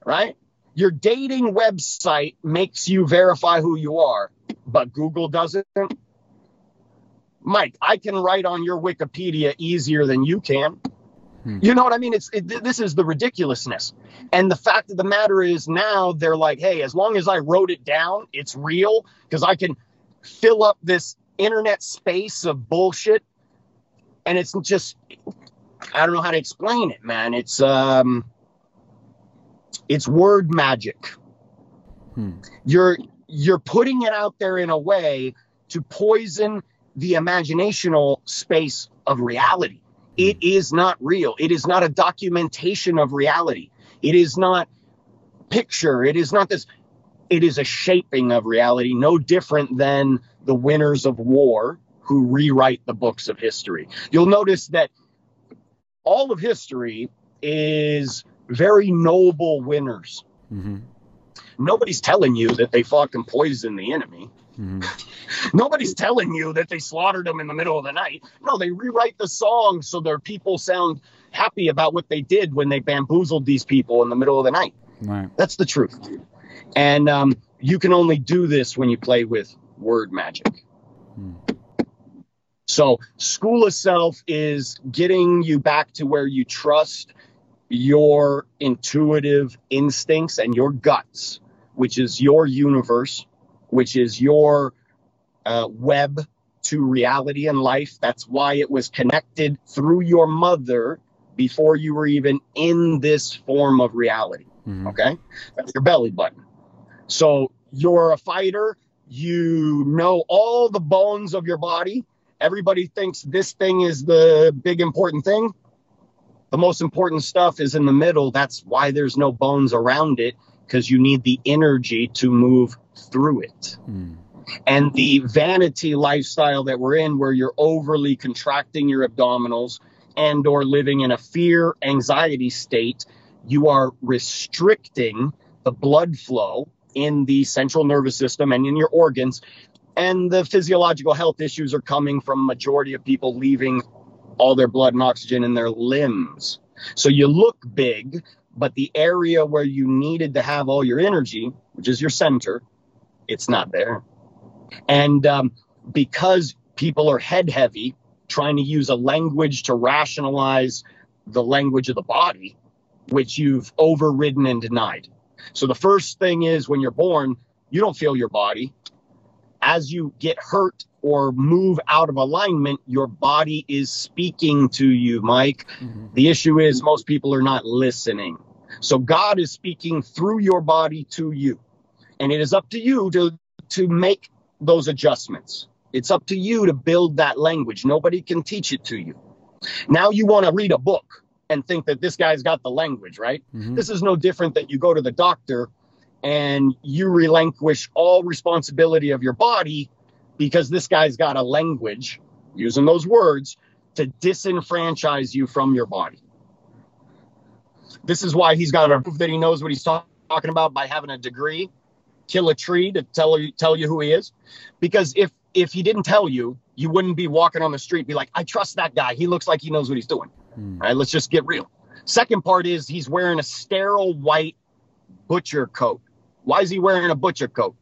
right? Your dating website makes you verify who you are, but Google doesn't. Mike, I can write on your Wikipedia easier than you can. Hmm. You know what I mean? It's it, this is the ridiculousness. And the fact of the matter is now they're like, "Hey, as long as I wrote it down, it's real because I can fill up this internet space of bullshit." And it's just I don't know how to explain it, man. It's um it's word magic. Hmm. You're you're putting it out there in a way to poison the imaginational space of reality. It is not real. It is not a documentation of reality. It is not picture. It is not this. It is a shaping of reality, no different than the winners of war who rewrite the books of history. You'll notice that all of history is very noble winners. hmm Nobody's telling you that they fucking poisoned the enemy. Hmm Nobody's telling you that they slaughtered them in the middle of the night. No, they rewrite the song so their people sound happy about what they did when they bamboozled these people in the middle of the night. Right. That's the truth. And um, you can only do this when you play with word magic. Hmm. So, school of self is getting you back to where you trust your intuitive instincts and your guts, which is your universe, which is your uh, web to reality and life. That's why it was connected through your mother before you were even in this form of reality. Mhm. Okay. That's your belly button. So you're a fighter. You know all the bones of your body. Everybody thinks this thing is the big important thing. The most important stuff is in the middle. That's why there's no bones around it because you need the energy to move through it Hmm. and the vanity lifestyle that we're in where you're overly contracting your abdominals and or living in a fear anxiety state you are restricting the blood flow in the central nervous system and in your organs and the physiological health issues are coming from majority of people leaving all their blood and oxygen in their limbs so you look big but the area where you needed to have all your energy which is your center it's not there and um, because people are head heavy, trying to use a language to rationalize the language of the body, which you've overridden and denied. So the first thing is when you're born, you don't feel your body. As you get hurt or move out of alignment, your body is speaking to you, Mike. Mhm. The issue is most people are not listening. So God is speaking through your body to you. And it is up to you to to make those adjustments. It's up to you to build that language. Nobody can teach it to you. Now you want to read a book and think that this guy's got the language, right? Mhm. This is no different that you go to the doctor and you relinquish all responsibility of your body because this guy's got a language, using those words, to disenfranchise you from your body. This is why he's got to prove that he knows what he's talk- talking about by having a degree, kill a tree to tell you tell you who he is. Because if if he didn't tell you, you wouldn't be walking on the street, be like, I trust that guy. He looks like he knows what he's doing. Hmm. All right, let's just get real. Second part is he's wearing a sterile white butcher coat. Why is he wearing a butcher coat?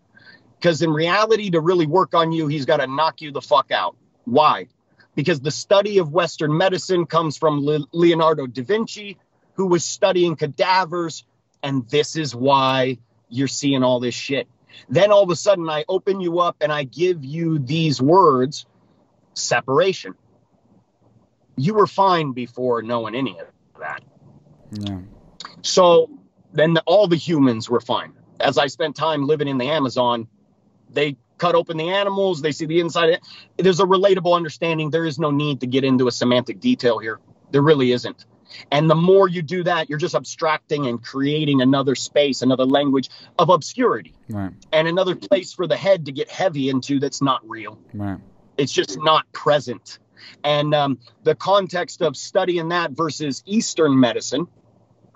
Because in reality, to really work on you, he's got to knock you the fuck out. Why? Because the study of Western medicine comes from Le- Leonardo da Vinci, who was studying cadavers, and this is why you're seeing all this shit. Then all of a sudden, I open you up and I give you these words separation. You were fine before knowing any of that. Yeah. So then the, all the humans were fine. As I spent time living in the Amazon, they cut open the animals, they see the inside. There's a relatable understanding. There is no need to get into a semantic detail here. There really isn't. And the more you do that, you're just abstracting and creating another space, another language of obscurity, Right. and another place for the head to get heavy into that's not real Right. it's just not present. And um, the context of studying that versus Eastern medicine,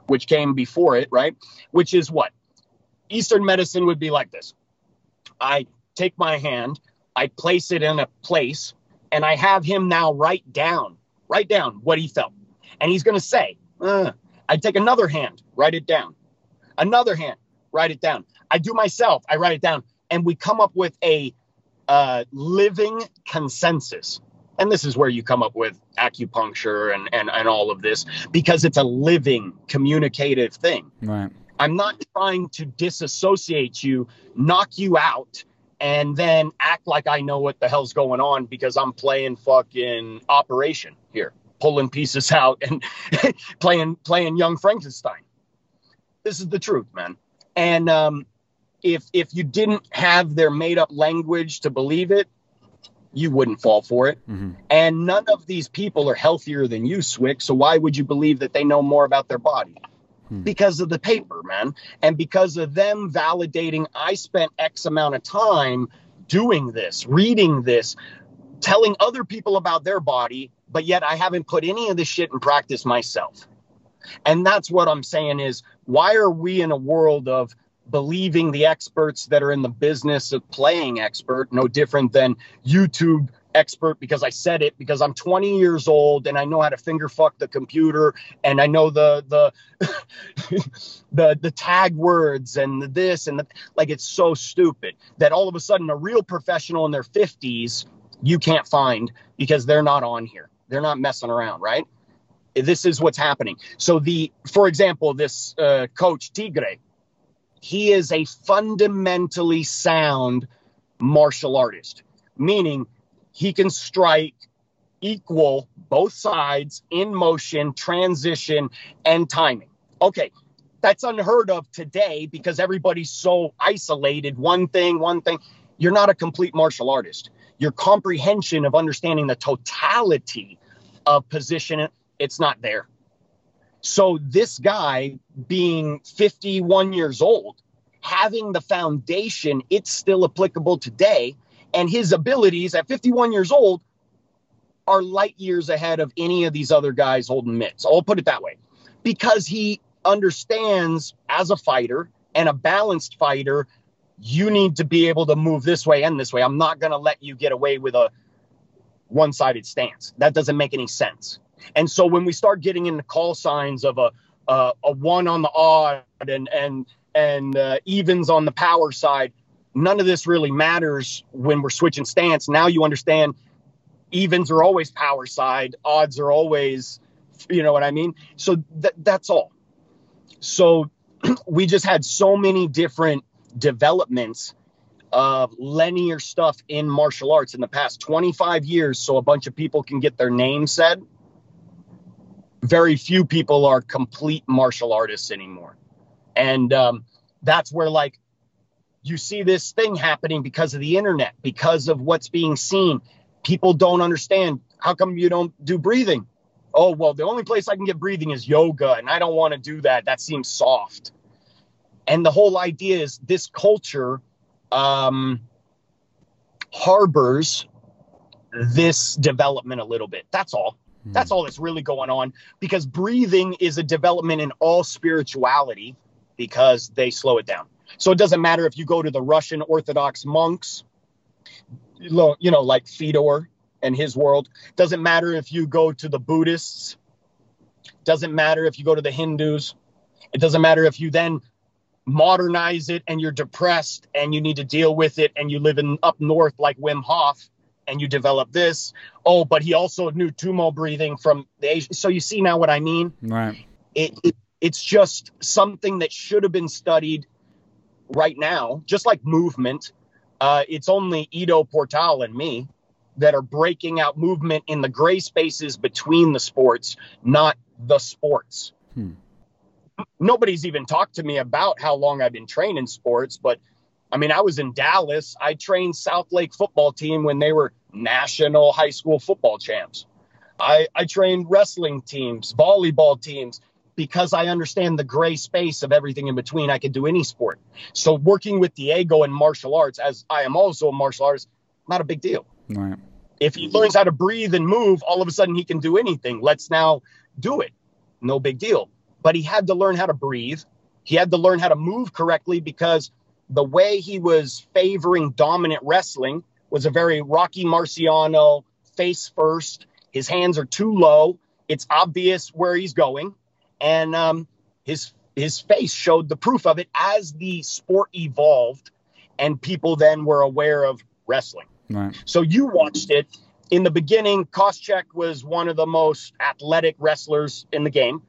which came before it, right? Which is what? Eastern medicine would be like this I take my hand, I place it in a place, and I have him now write down, write down what he felt. And he's going to say, uh, I take another hand, write it down. Another hand, write it down. I do myself, I write it down. And we come up with a uh, living consensus. And this is where you come up with acupuncture and, and, and all of this because it's a living communicative thing. Right. I'm not trying to disassociate you, knock you out, and then act like I know what the hell's going on because I'm playing fucking Operation here, pulling pieces out and playing playing young Frankenstein. This is the truth, man. And um, if if you didn't have their made up language to believe it, you wouldn't fall for it. hmm And none of these people are healthier than you, Swick. So why would you believe that they know more about their body? Hmm. Because of the paper, man. And because of them validating, I spent X amount of time doing this, reading this, telling other people about their body, but yet I haven't put any of this shit in practice myself. And that's what I'm saying is why are we in a world of believing the experts that are in the business of playing expert, no different than YouTube expert because I said it because I'm 20 years old and I know how to finger fuck the computer and I know the the the the tag words and the this and the like it's so stupid that all of a sudden a real professional in their 50s you can't find because they're not on here. They're not messing around, right? This is what's happening. So the for example, this uh, coach Tigre, he is a fundamentally sound martial artist, meaning he can strike equal both sides in motion, transition, and timing. Okay, that's unheard of today because everybody's so isolated. One thing, one thing. You're not a complete martial artist. Your comprehension of understanding the totality of position, it's not there. So this guy being 51 years old, having the foundation, it's still applicable today. And his abilities at 51 years old are light years ahead of any of these other guys holding mitts. I'll put it that way. Because he understands as a fighter and a balanced fighter, you need to be able to move this way and this way. I'm not going to let you get away with a one sided stance. That doesn't make any sense. And so when we start getting into call signs of a uh, a one on the odd and and and uh, evens on the power side, none of this really matters when we're switching stance. Now you understand evens are always power side, odds are always, you know what I mean. So th- that's all. So we just had so many different developments of linear stuff in martial arts in the past 25 years so a bunch of people can get their name said very few people are complete martial artists anymore. And um, that's where like you see this thing happening because of the internet because of what's being seen. People don't understand how come you don't do breathing? Oh well the only place i can get breathing is yoga and i don't want to do that. That seems soft. And the whole idea is this culture um, harbors this development a little bit. That's all. That's all that's really going on because breathing is a development in all spirituality because they slow it down. So it doesn't matter if you go to the Russian Orthodox monks, you know, like Fedor and his world. Doesn't matter if you go to the Buddhists. Doesn't matter if you go to the Hindus. It doesn't matter if you then modernize it and you're depressed and you need to deal with it and you live in up north like Wim Hof and you develop this. Oh, but he also knew tummo breathing from the Asian. So you see now what I mean? Right. It, it it's just something that should have been studied right now, just like movement. Uh, it's only Ido Portal and me that are breaking out movement in the gray spaces between the sports, not the sports. Hmm. Nobody's even talked to me about how long I've been training sports, but I mean, I was in Dallas. I trained Southlake football team when they were national high school football champs. I, I trained wrestling teams, volleyball teams, because I understand the gray space of everything in between. I can do any sport. So working with Diego in martial arts, as I am also a martial artist, not a big deal. Right. If he learns how to breathe and move, all of a sudden he can do anything. Let's now do it. No big deal. But he had to learn how to breathe. He had to learn how to move correctly because the way he was favoring dominant wrestling was a very Rocky Marciano face first. His hands are too low. It's obvious where he's going. And um, his his face showed the proof of it as the sport evolved and people then were aware of wrestling. Right. So you watched it. In the beginning, Koscheck was one of the most athletic wrestlers in the game.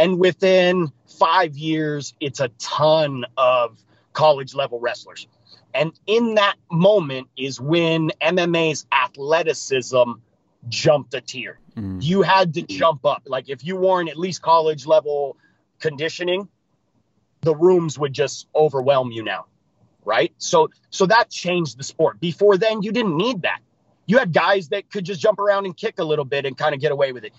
And within five years, it's a ton of college level wrestlers. And in that moment is when MMA's athleticism jumped a tier. Mm. You had to jump up. Like if you weren't at least college level conditioning, the rooms would just overwhelm you now. Right. So so that changed the sport. Before then, you didn't need that. You had guys that could just jump around and kick a little bit and kind of get away with it.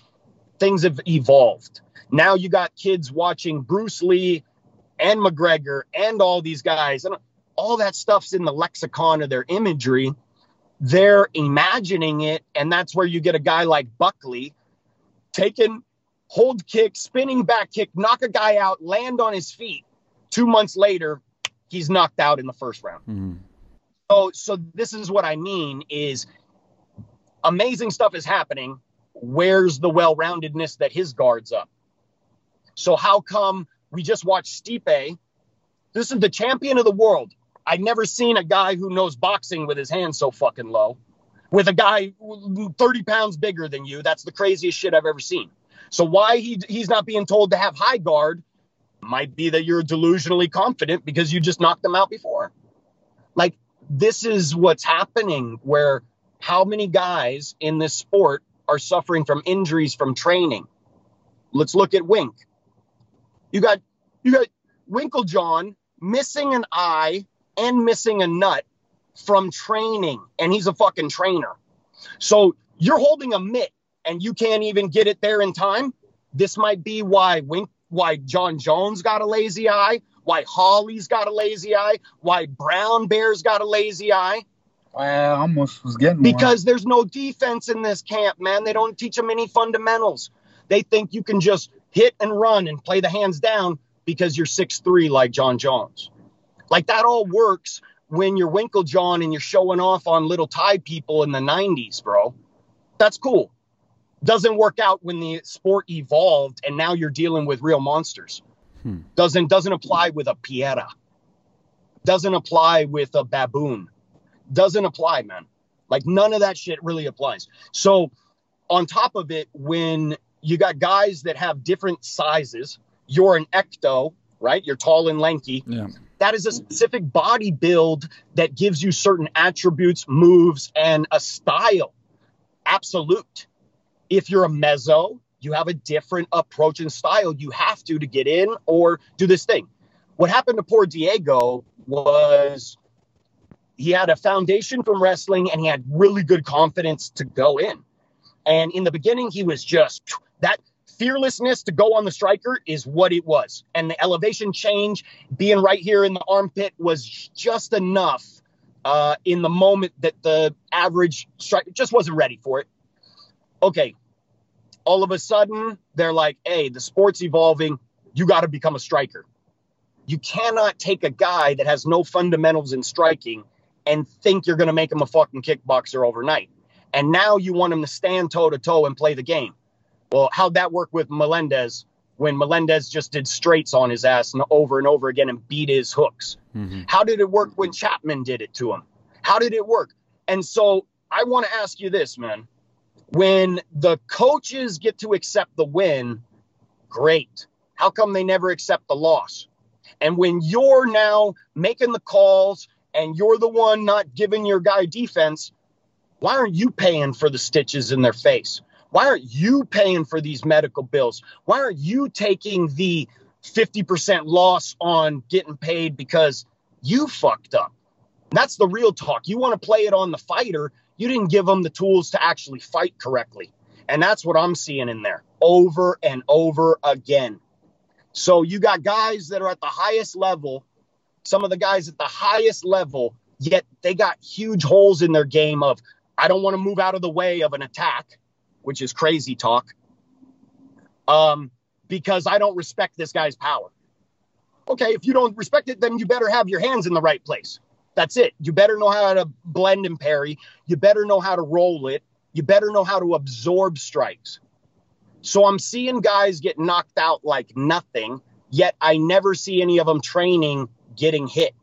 Things have evolved. Now you got kids watching Bruce Lee and McGregor and all these guys, and all that stuff's in the lexicon of their imagery. They're imagining it, and that's where you get a guy like Buckley taking hold kick, spinning back kick, knock a guy out, land on his feet. Two months later, he's knocked out in the first round. Mm-hmm. So, so this is what I mean: is amazing stuff is happening. Where's the well-roundedness that his guards up? So how come we just watched Stipe? This is the champion of the world. I've never seen a guy who knows boxing with his hands so fucking low. With a guy 30 pounds bigger than you, that's the craziest shit I've ever seen. So why he he's not being told to have high guard might be that you're delusionally confident because you just knocked them out before. Like this is what's happening where how many guys in this sport are suffering from injuries from training? Let's look at Wink. You got you got Winkeljohn missing an eye and missing a nut from training, and he's a fucking trainer. So you're holding a mitt and you can't even get it there in time. This might be why Wink, why John Jones got a lazy eye, why Holly's got a lazy eye, why Brown Bear's got a lazy eye. I almost was getting because one. there's no defense in this camp, man. They don't teach them any fundamentals. They think you can just hit and run and play the hands down because you're six three like John Jones. Like that all works when you're Winkeljohn and you're showing off on little Thai people in the 90s, bro. That's cool. Doesn't work out when the sport evolved and now you're dealing with real monsters. Hmm. Doesn't doesn't apply with a Pereira. Doesn't apply with a baboon. Doesn't apply, man. Like none of that shit really applies. So on top of it, when you got guys that have different sizes. You're an ecto, right? You're tall and lanky. Yeah. That is a specific body build that gives you certain attributes, moves, and a style. Absolute. If you're a meso, you have a different approach and style. You have to to get in or do this thing. What happened to poor Diego was he had a foundation from wrestling and he had really good confidence to go in. And in the beginning, he was just that fearlessness to go on the striker is what it was. And the elevation change, being right here in the armpit, was just enough uh, in the moment that the average striker just wasn't ready for it. Okay. All of a sudden, they're like, hey, the sport's evolving. You got to become a striker. You cannot take a guy that has no fundamentals in striking and think you're going to make him a fucking kickboxer overnight. And now you want him to stand toe to toe and play the game. Well, how'd that work with Melendez when Melendez just did straights on his ass and over and over again and beat his hooks? Mm-hmm. How did it work when Kampmann did it to him? How did it work? And so I want to ask you this, man. When the coaches get to accept the win, great. How come they never accept the loss? And when you're now making the calls and you're the one not giving your guy defense, why aren't you paying for the stitches in their face? Why aren't you paying for these medical bills? Why aren't you taking the 50% loss on getting paid because you fucked up? That's the real talk. You want to play it on the fighter. You didn't give them the tools to actually fight correctly. And that's what I'm seeing in there over and over again. So you got guys that are at the highest level, some of the guys at the highest level, yet they got huge holes in their game of I don't want to move out of the way of an attack, which is crazy talk. Um, because I don't respect this guy's power. Okay, if you don't respect it, then you better have your hands in the right place. That's it. You better know how to blend and parry. You better know how to roll it. You better know how to absorb strikes. So I'm seeing guys get knocked out like nothing, yet I never see any of them training getting hit.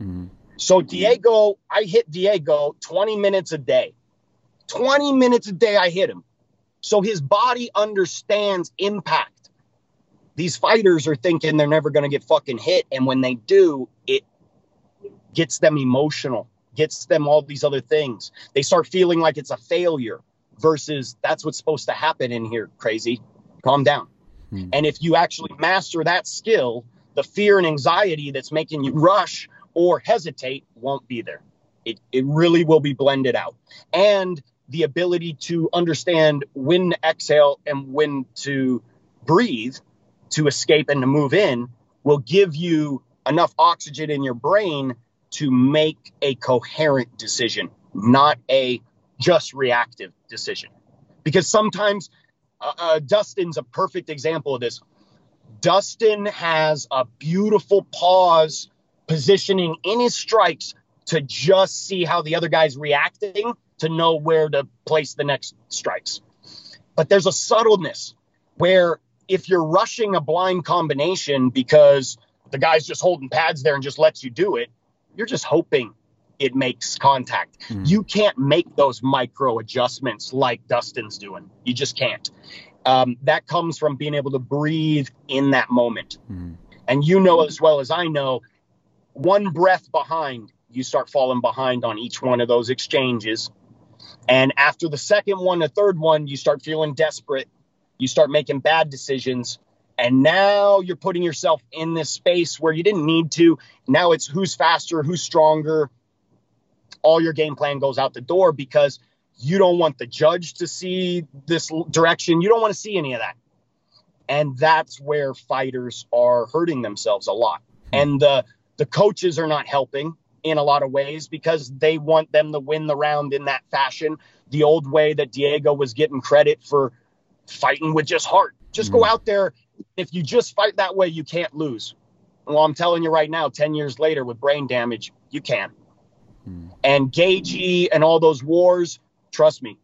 Mm-hmm. So Diego, I hit Diego 20 minutes a day. 20 minutes a day I hit him. So his body understands impact. These fighters are thinking they're never going to get fucking hit and when they do, it gets them emotional, gets them all these other things. They start feeling like it's a failure versus that's what's supposed to happen in here, crazy. Calm down. Hmm. And if you actually master that skill, the fear and anxiety that's making you rush or hesitate won't be there. It, it really will be blended out. And the ability to understand when to exhale and when to breathe to escape and to move in will give you enough oxygen in your brain to make a coherent decision, not a just reactive decision. Because sometimes uh, uh, Dustin's a perfect example of this. Dustin has a beautiful pause positioning in his strikes to just see how the other guy's reacting to know where to place the next strikes. But there's a subtleness where if you're rushing a blind combination because the guy's just holding pads there and just lets you do it, you're just hoping it makes contact. Mm. You can't make those micro adjustments like Dustin's doing. You just can't. Um, that comes from being able to breathe in that moment. Mm. And you know as well as I know, one breath behind, you start falling behind on each one of those exchanges. And after the second one, the third one, you start feeling desperate. You start making bad decisions. And now you're putting yourself in this space where you didn't need to. Now it's who's faster, who's stronger, all your game plan goes out the door because you don't want the judge to see this direction. You don't want to see any of that. And that's where fighters are hurting themselves a lot. And the the coaches are not helping in a lot of ways because they want them to win the round in that fashion. The old way that Diego was getting credit for fighting with just heart. Just mm-hmm. go out there. If you just fight that way, you can't lose. Well, I'm telling you right now, 10 years later with brain damage, you can. And Gaethje and all those wars, trust me,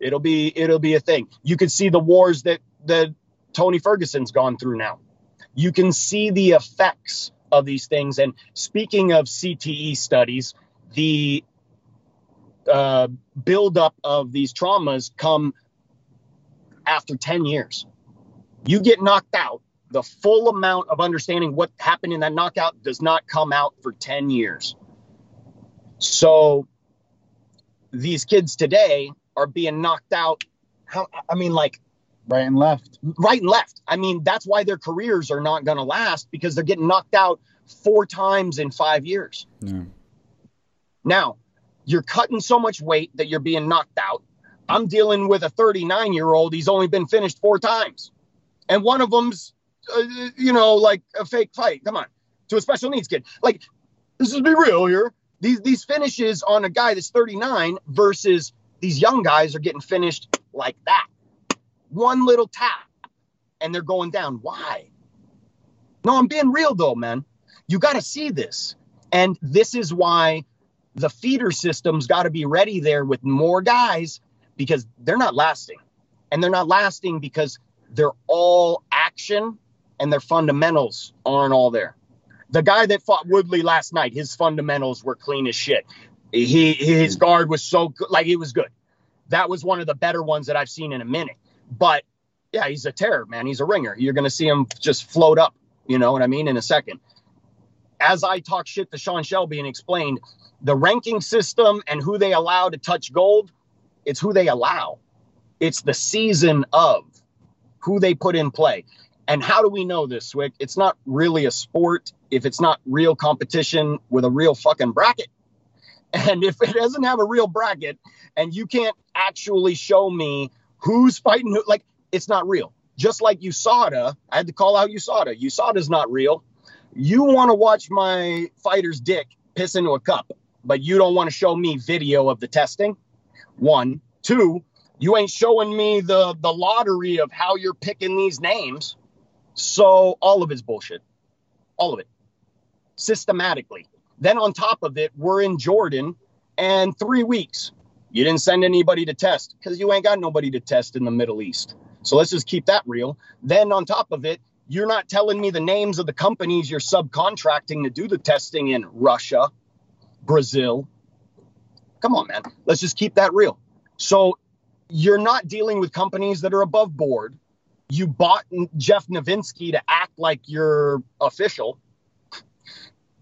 it'll be it'll be a thing. You can see the wars that that Tony Ferguson's gone through now. You can see the effects of these things. And speaking of CTE studies, the uh, buildup of these traumas come after 10 years. You get knocked out. The full amount of understanding what happened in that knockout does not come out for 10 years. So these kids today are being knocked out. How, I mean, like right and left. Right and left. I mean, that's why their careers are not going to last because they're getting knocked out four times in five years. Yeah. Now, you're cutting so much weight that you're being knocked out. I'm dealing with a 39 year old. He's only been finished four times. And one of them's, uh, you know, like a fake fight. Come on. To a special needs kid. Like, this is be real here. These these finishes on a guy that's 39 versus these young guys are getting finished like that. One little tap and they're going down. Why? No, I'm being real though, man. You got to see this. And this is why the feeder system's got to be ready there with more guys because they're not lasting. And they're not lasting because they're all action and their fundamentals aren't all there. The guy that fought Woodley last night, his fundamentals were clean as shit. He his guard was so good, like it was good. That was one of the better ones that I've seen in a minute. But yeah, he's a terror, man. He's a ringer. You're to see him just float up, you know what I mean, in a second. As I talk shit to Sean Shelby and explained the ranking system and who they allow to touch gold, it's who they allow. It's the season of who they put in play. And how do we know this, Swick? It's not really a sport if it's not real competition with a real fucking bracket. And if it doesn't have a real bracket and you can't actually show me who's fighting who, like it's not real. Just like USADA, I had to call out USADA. USADA's not real. You want to watch my fighter's dick piss into a cup, but you don't want to show me video of the testing. One, two, you ain't showing me the the lottery of how you're picking these names. So all of it's bullshit. All of it. Systematically. Then on top of it, we're in Jordan and 3 weeks. You didn't send anybody to test cuz you ain't got nobody to test in the Middle East. So let's just keep that real. Then on top of it, you're not telling me the names of the companies you're subcontracting to do the testing in Russia, Brazil. Come on, man. Let's just keep that real. So you're not dealing with companies that are above board. You bought Jeff Novitzky to act like you're official.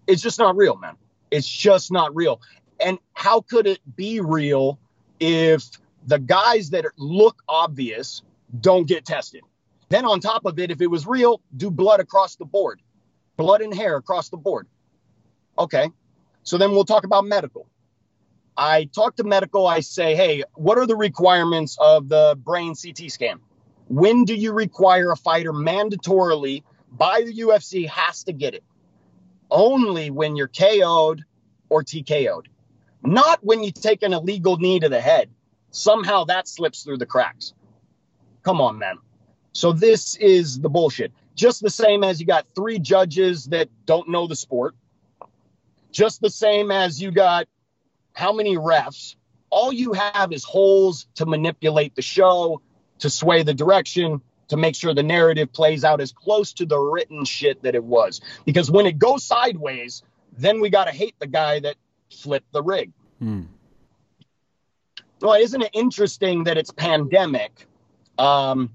It's just not real, man. It's just not real. And how could it be real if the guys that look obvious don't get tested. Then on top of it, if it was real, do blood across the board, blood and hair across the board. Okay. So then we'll talk about medical. I talk to medical. I say, hey, what are the requirements of the brain CT scan? When do you require a fighter mandatorily by the UFC has to get it? Only when you're KO'd or TKO'd, not when you take an illegal knee to the head. Somehow that slips through the cracks. Come on, man. So this is the bullshit. Just the same as you got three judges that don't know the sport. Just the same as you got how many refs. All you have is holes to manipulate the show, to sway the direction, to make sure the narrative plays out as close to the written shit that it was. Because when it goes sideways, then we got to hate the guy that flipped the rig. Hmm. Well, isn't it interesting that it's pandemic um,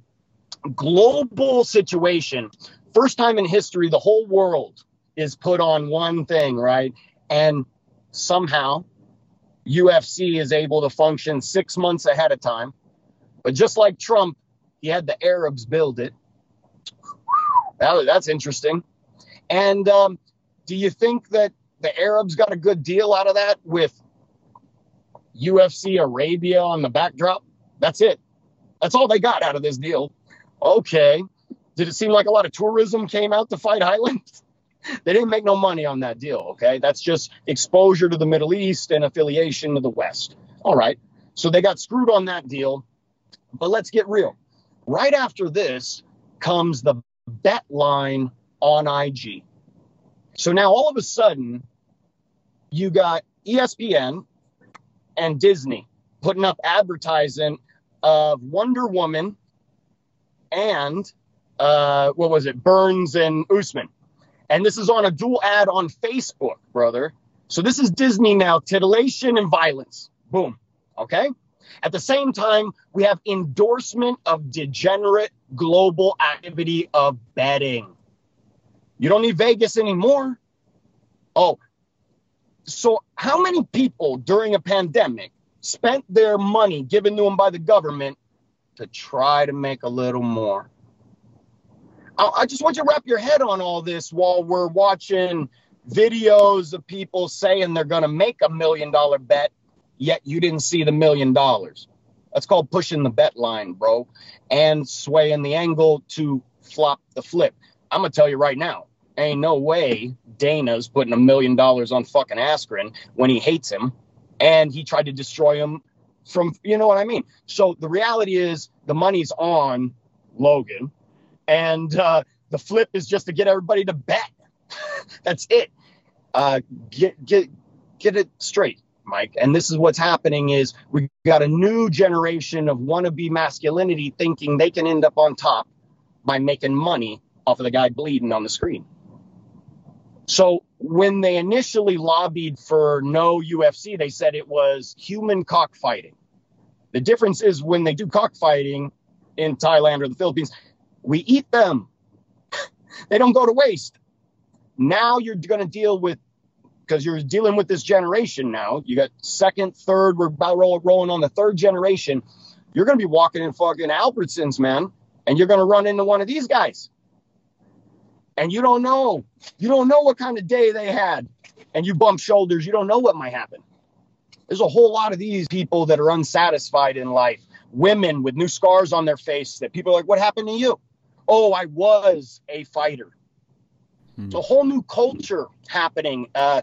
global situation. First time in history, the whole world is put on one thing, right? And somehow UFC is able to function six months ahead of time. But just like Trump, he had the Arabs build it. That, that's interesting. And um, do you think that the Arabs got a good deal out of that with UFC Arabia on the backdrop? That's it. That's all they got out of this deal. Okay. Did it seem like a lot of tourism came out to fight Island? they didn't make no money on that deal. Okay. That's just exposure to the Middle East and affiliation to the West. All right. So they got screwed on that deal. But let's get real. Right after this comes the bet line on IG. So now all of a sudden, you got ESPN and Disney putting up advertising of Wonder Woman and uh, what was it, Burns and Usman. And this is on a dual ad on Facebook, brother. So this is Disney now, titillation and violence. Boom. Okay. At the same time, we have endorsement of degenerate global activity of betting. You don't need Vegas anymore. Oh, so how many people during a pandemic spent their money given to them by the government to try to make a little more. I, just want you to wrap your head on all this while we're watching videos of people saying they're going to make a million dollar bet, yet you didn't see the million dollars. That's called pushing the bet line, bro, and swaying the angle to flop the flip. I'm to tell you right now, ain't no way Dana's putting a million dollars on fucking Askren when he hates him and he tried to destroy him from you know what I mean. So the reality is the money's on Logan, and uh, the flip is just to get everybody to bet. That's it. Uh, get get get it straight. Mike. And this is what's happening is we've got a new generation of wannabe masculinity thinking they can end up on top by making money off of the guy bleeding on the screen. So when they initially lobbied for no UFC, they said it was human cockfighting. The difference is when they do cockfighting in Thailand or the Philippines, we eat them. they don't go to waste. Now you're going to deal with because you're dealing with this generation now. You got second, third, we're about roll, rolling on the third generation. You're going to be walking in fucking Albertsons, man, and you're going to run into one of these guys. And you don't know. You don't know what kind of day they had. And you bump shoulders, you don't know what might happen. There's a whole lot of these people that are unsatisfied in life. Women with new scars on their face that people are like, What happened to you? Oh, I was a fighter. It's a whole new culture happening uh,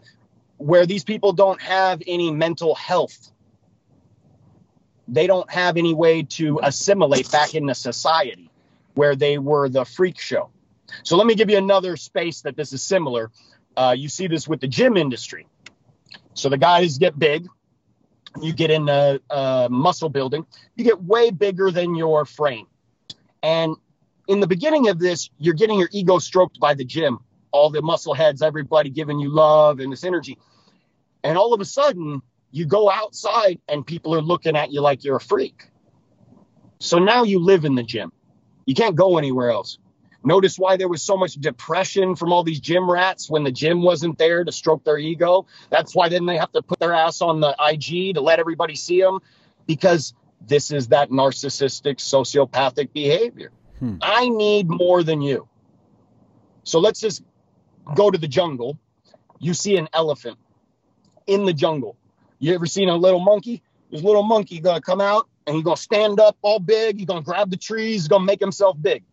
where these people don't have any mental health. They don't have any way to assimilate back into society where they were the freak show. So let me give you another space that this is similar. Uh, you see this with the gym industry. So the guys get big, you get into uh, muscle building, you get way bigger than your frame. And in the beginning of this, you're getting your ego stroked by the gym, all the muscle heads, everybody giving you love and this energy. And all of a sudden, you go outside and people are looking at you like you're a freak. So now you live in the gym. You can't go anywhere else. Notice why there was so much depression from all these gym rats when the gym wasn't there to stroke their ego. That's why then they have to put their ass on the IG to let everybody see them because this is that narcissistic sociopathic behavior. Hmm. I need more than you. So let's just go to the jungle. You see an elephant in the jungle. You ever seen a little monkey? This little monkey gonna come out and he's gonna stand up all big. He's gonna grab the trees. He's gonna make himself big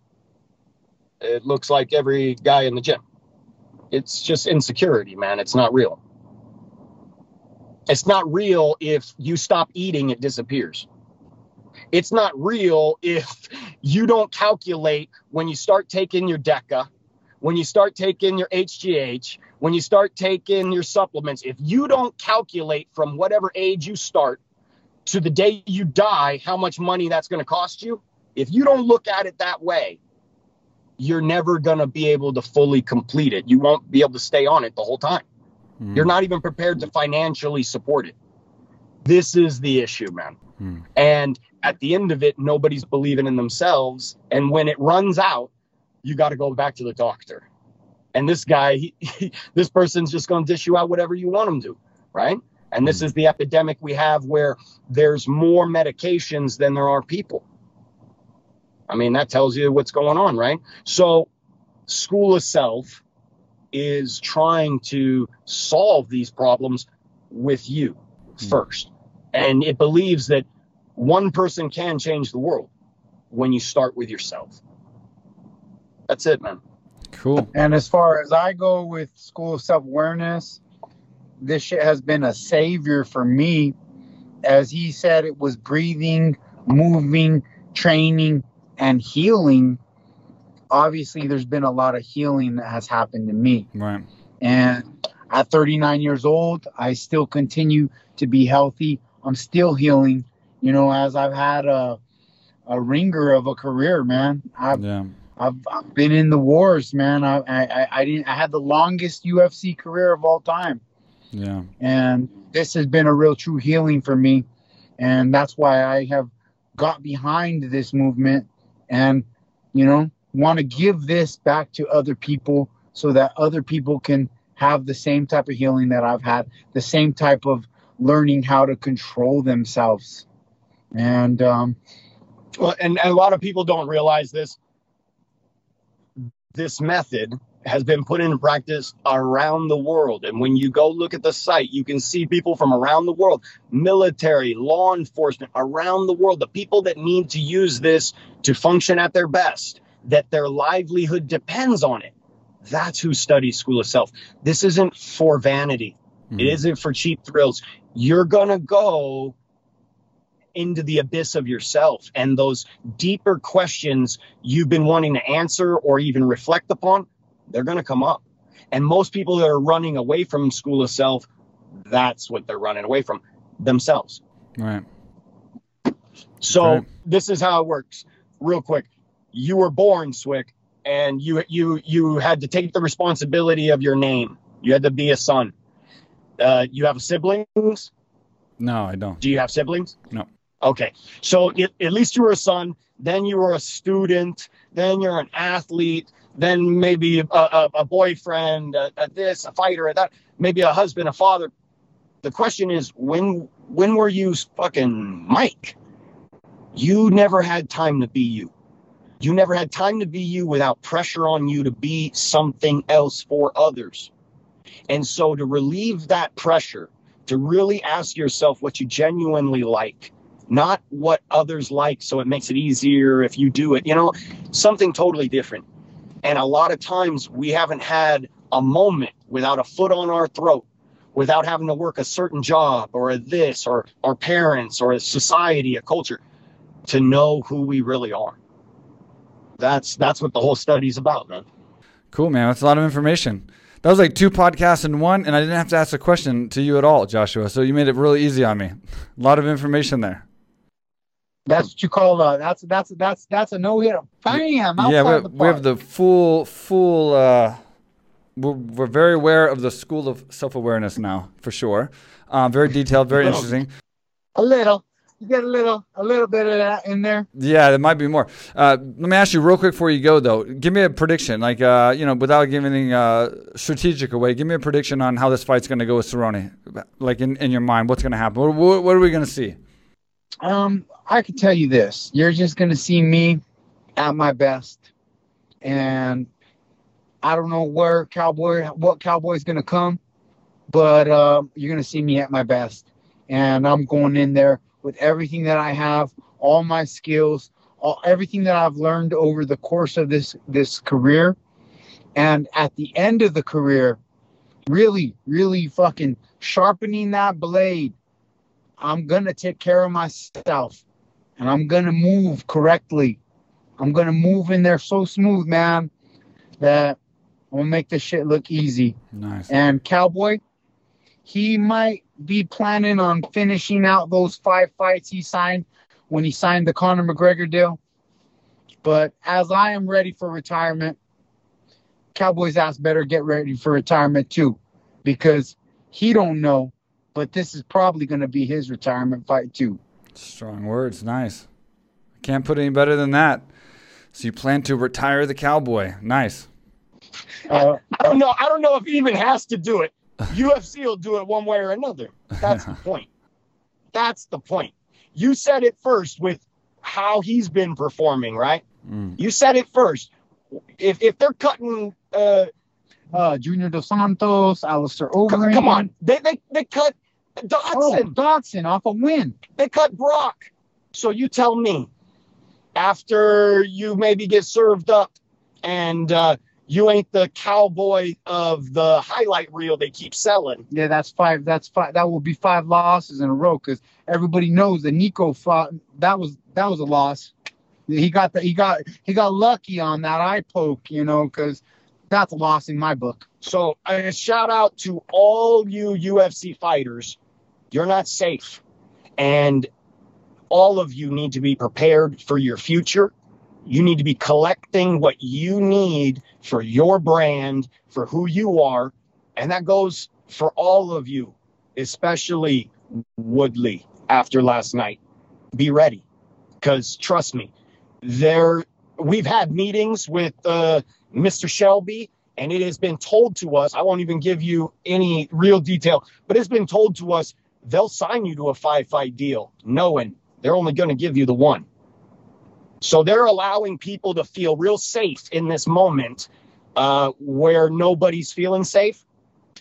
it looks like every guy in the gym. It's just insecurity, man. It's not real. It's not real if you stop eating, it disappears. It's not real if you don't calculate when you start taking your DECA, when you start taking your HGH, when you start taking your supplements. If you don't calculate from whatever age you start to the day you die how much money that's going to cost you, if you don't look at it that way, you're never going to be able to fully complete it. You won't be able to stay on it the whole time. Mm. You're not even prepared to financially support it. This is the issue, man. Mm. And at the end of it, nobody's believing in themselves. And when it runs out, you got to go back to the doctor. And this guy, he, he, this person's just going to dish you out whatever you want them to, right? And this mm. is the epidemic we have where there's more medications than there are people. I mean, that tells you what's going on, right? So, School of Self is trying to solve these problems with you mm. first. And it believes that one person can change the world when you start with yourself. That's it, man. Cool. And as far as I go with School of Self Awareness, this shit has been a savior for me. As he said, it was breathing, moving, training, and healing obviously there's been a lot of healing that has happened to me right and at 39 years old i still continue to be healthy i'm still healing you know as i've had a a ringer of a career man i've yeah. I've, I've been in the wars man I, I i didn't i had the longest ufc career of all time yeah and this has been a real true healing for me and that's why i have got behind this movement and you know want to give this back to other people so that other people can have the same type of healing that I've had, the same type of learning how to control themselves. And um, well, and, and a lot of people don't realize this. This method has been put into practice around the world. And when you go look at the site, you can see people from around the world, military, law enforcement, around the world, the people that need to use this to function at their best, that their livelihood depends on it. That's who studies School of Self. This isn't for vanity. Mm-hmm. It isn't for cheap thrills. You're going to go into the abyss of yourself and those deeper questions you've been wanting to answer or even reflect upon they're going to come up. And most people that are running away from school of self That's what they're running away from themselves. Right. So Right. this is how it works. Real quick, you were born Swick, and you you you had to take the responsibility of your name. You had to be a son. Uh, you have siblings. No, I don't. Do you have siblings? No. Okay, so it, at least you were a son. Then you were a student. Then you're an athlete. Then maybe a, a, a boyfriend, a, a this, a fighter, a that. Maybe a husband, a father. The question is, when when were you fucking Mike? You never had time to be you. You never had time to be you without pressure on you to be something else for others. And so to relieve that pressure, to really ask yourself what you genuinely like, not what others like so it makes it easier if you do it, you know, something totally different. And a lot of times we haven't had a moment without a foot on our throat, without having to work a certain job or this or our parents or a society, a culture to know who we really are. That's that's what the whole study's about, man. Cool, man. That's a lot of information. That was like two podcasts in one, and I didn't have to ask a question to you at all, Joshua. So you made it really easy on me. A lot of information there. That's what you call uh that's that's that's that's a no hitter. Bam! yeah, we have, the we have the full, full. Uh, we're, we're very aware of the school of self awareness now, for sure. Um, very detailed, very interesting. a little. You get a little a little bit of that in there. Yeah, there might be more. Uh, let me ask you real quick before you go, though. Give me a prediction, like uh, you know, without giving uh, strategic away. Give me a prediction on how this fight's going to go with Cerrone. Like in, in your mind, what's going to happen? What, what, what are we going to see? Um, I can tell you this: you're just gonna see me at my best, and I don't know where cowboy, what cowboy's gonna come, but um, you're gonna see me at my best, and I'm going in there with everything that I have, all my skills, all everything that I've learned over the course of this this career, and at the end of the career, really, really fucking sharpening that blade I'm gonna take care of myself and I'm gonna move correctly. I'm gonna move in there so smooth, man, that I'm gonna make this shit look easy. Nice. And Cowboy, he might be planning on finishing out those five fights he signed when he signed the Conor McGregor deal. But as I am ready for retirement, Cowboy's ass better get ready for retirement too, because he don't know, but this is probably going to be his retirement fight too. Strong words. Nice. I Can't put any better than that. So you plan to retire the cowboy. Nice. Uh, I don't know. I don't know if he even has to do it. UFC will do it one way or another. That's the point. That's the point. You said it first with how he's been performing, right? Mm. You said it first. If if they're cutting, uh, uh, Junior Dos Santos, Alistair c- Overeem. come on, they they they cut Oh, Dodson. Dodson off a win. They cut Brock. So you tell me, after you maybe get served up, and uh, you ain't the cowboy of the highlight reel they keep selling. Yeah, that's five. That's five. That will be five losses in a row because everybody knows that Niko fought. That was that was a loss. He got the he got he got lucky on that eye poke, you know, because that's a loss in my book. So a shout out to all you UFC fighters. You're not safe. And all of you need to be prepared for your future. You need to be collecting what you need for your brand, for who you are. And that goes for all of you, especially Woodley after last night. Be ready. Because trust me, there we've had meetings with uh, Mr. Shelby, and it has been told to us. I won't even give you any real detail, but it's been told to us they'll sign you to a five fight deal, knowing they're only going to give you the one. So they're allowing people to feel real safe in this moment uh, where nobody's feeling safe,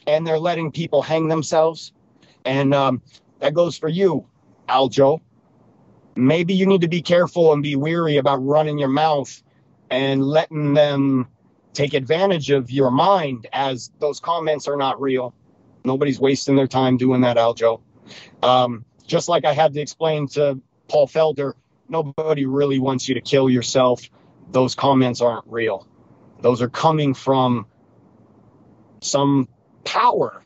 and they're letting people hang themselves. And um, that goes for you, Aljo. Maybe you need to be careful and be weary about running your mouth and letting them take advantage of your mind as those comments are not real. Nobody's wasting their time doing that, Aljo. Um, just like I had to explain to Paul Felder, nobody really wants you to kill yourself. Those comments aren't real. Those are coming from some power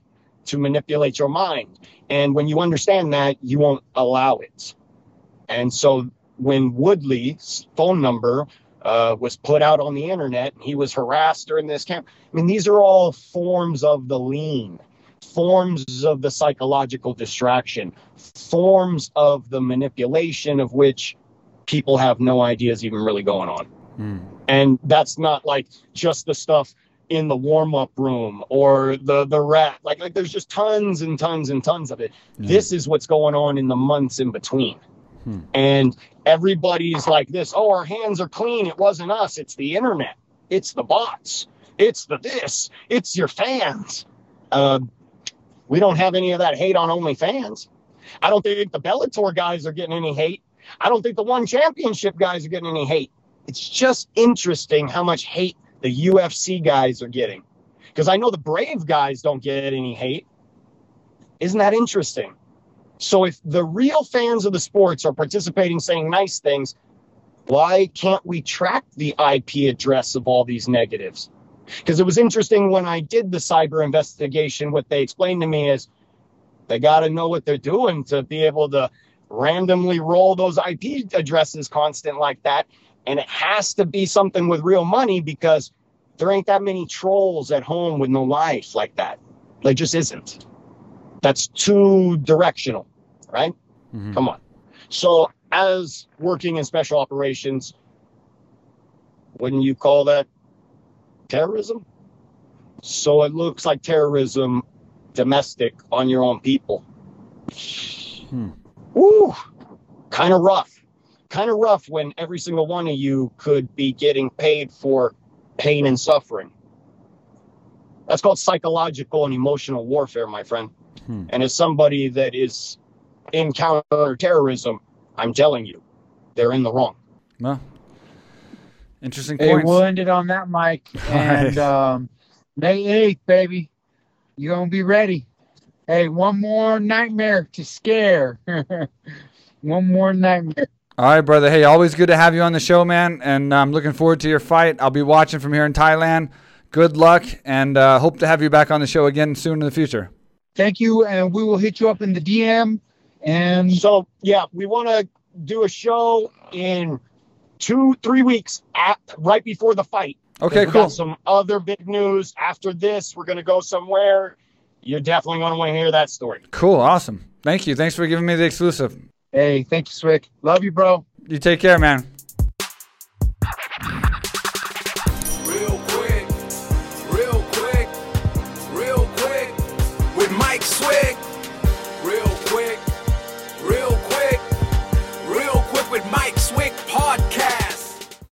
to manipulate your mind. And when you understand that, you won't allow it. And so when Woodley's phone number uh, was put out on the internet, he was harassed during this camp. I mean, these are all forms of the lean, forms of the psychological distraction, forms of the manipulation of which people have no idea is even really going on. Mm. And that's not like just the stuff in the warm-up room or the the rat like like there's just tons and tons and tons of it. Mm. This is what's going on in the months in between. Hmm. And everybody's like this, oh, our hands are clean. It wasn't us. It's the internet. It's the bots. It's the this. It's your fans. Uh, we don't have any of that hate on OnlyFans. I don't think the Bellator guys are getting any hate. I don't think the one championship guys are getting any hate. It's just interesting how much hate the UFC guys are getting. Because I know the Brave guys don't get any hate. Isn't that interesting? So if the real fans of the sports are participating, saying nice things, why can't we track the IP address of all these negatives? Because it was interesting when I did the cyber investigation, what they explained to me is they got to know what they're doing to be able to randomly roll those IP addresses constant like that. And it has to be something with real money because there ain't that many trolls at home with no life like that. There just isn't. That's too directional right? Mm-hmm. Come on. So, as working in special operations, wouldn't you call that terrorism? So it looks like terrorism domestic on your own people. Hmm. Woo! Kind of rough. Kind of rough when every single one of you could be getting paid for pain and suffering. That's called psychological and emotional warfare, my friend. Hmm. And as somebody that is in counterterrorism, I'm telling you, they're in the wrong. Well, interesting hey, points. we'll end it on that, Mike. And um, May 8th, baby, you're going to be ready. Hey, one more nightmare to scare. one more nightmare. All right, brother. Hey, always good to have you on the show, man. And I'm looking forward to your fight. I'll be watching from here in Thailand. Good luck, and uh, hope to have you back on the show again soon in the future. Thank you, and we will hit you up in the DM and so, yeah, we want to do a show in two, three weeks at right before the fight. Okay, cool. Got some other big news after this. We're gonna go somewhere. You're definitely gonna want to hear that story. Cool, awesome. Thank you. Thanks for giving me the exclusive. Hey, thank you, Swick. Love you, bro. You take care, man.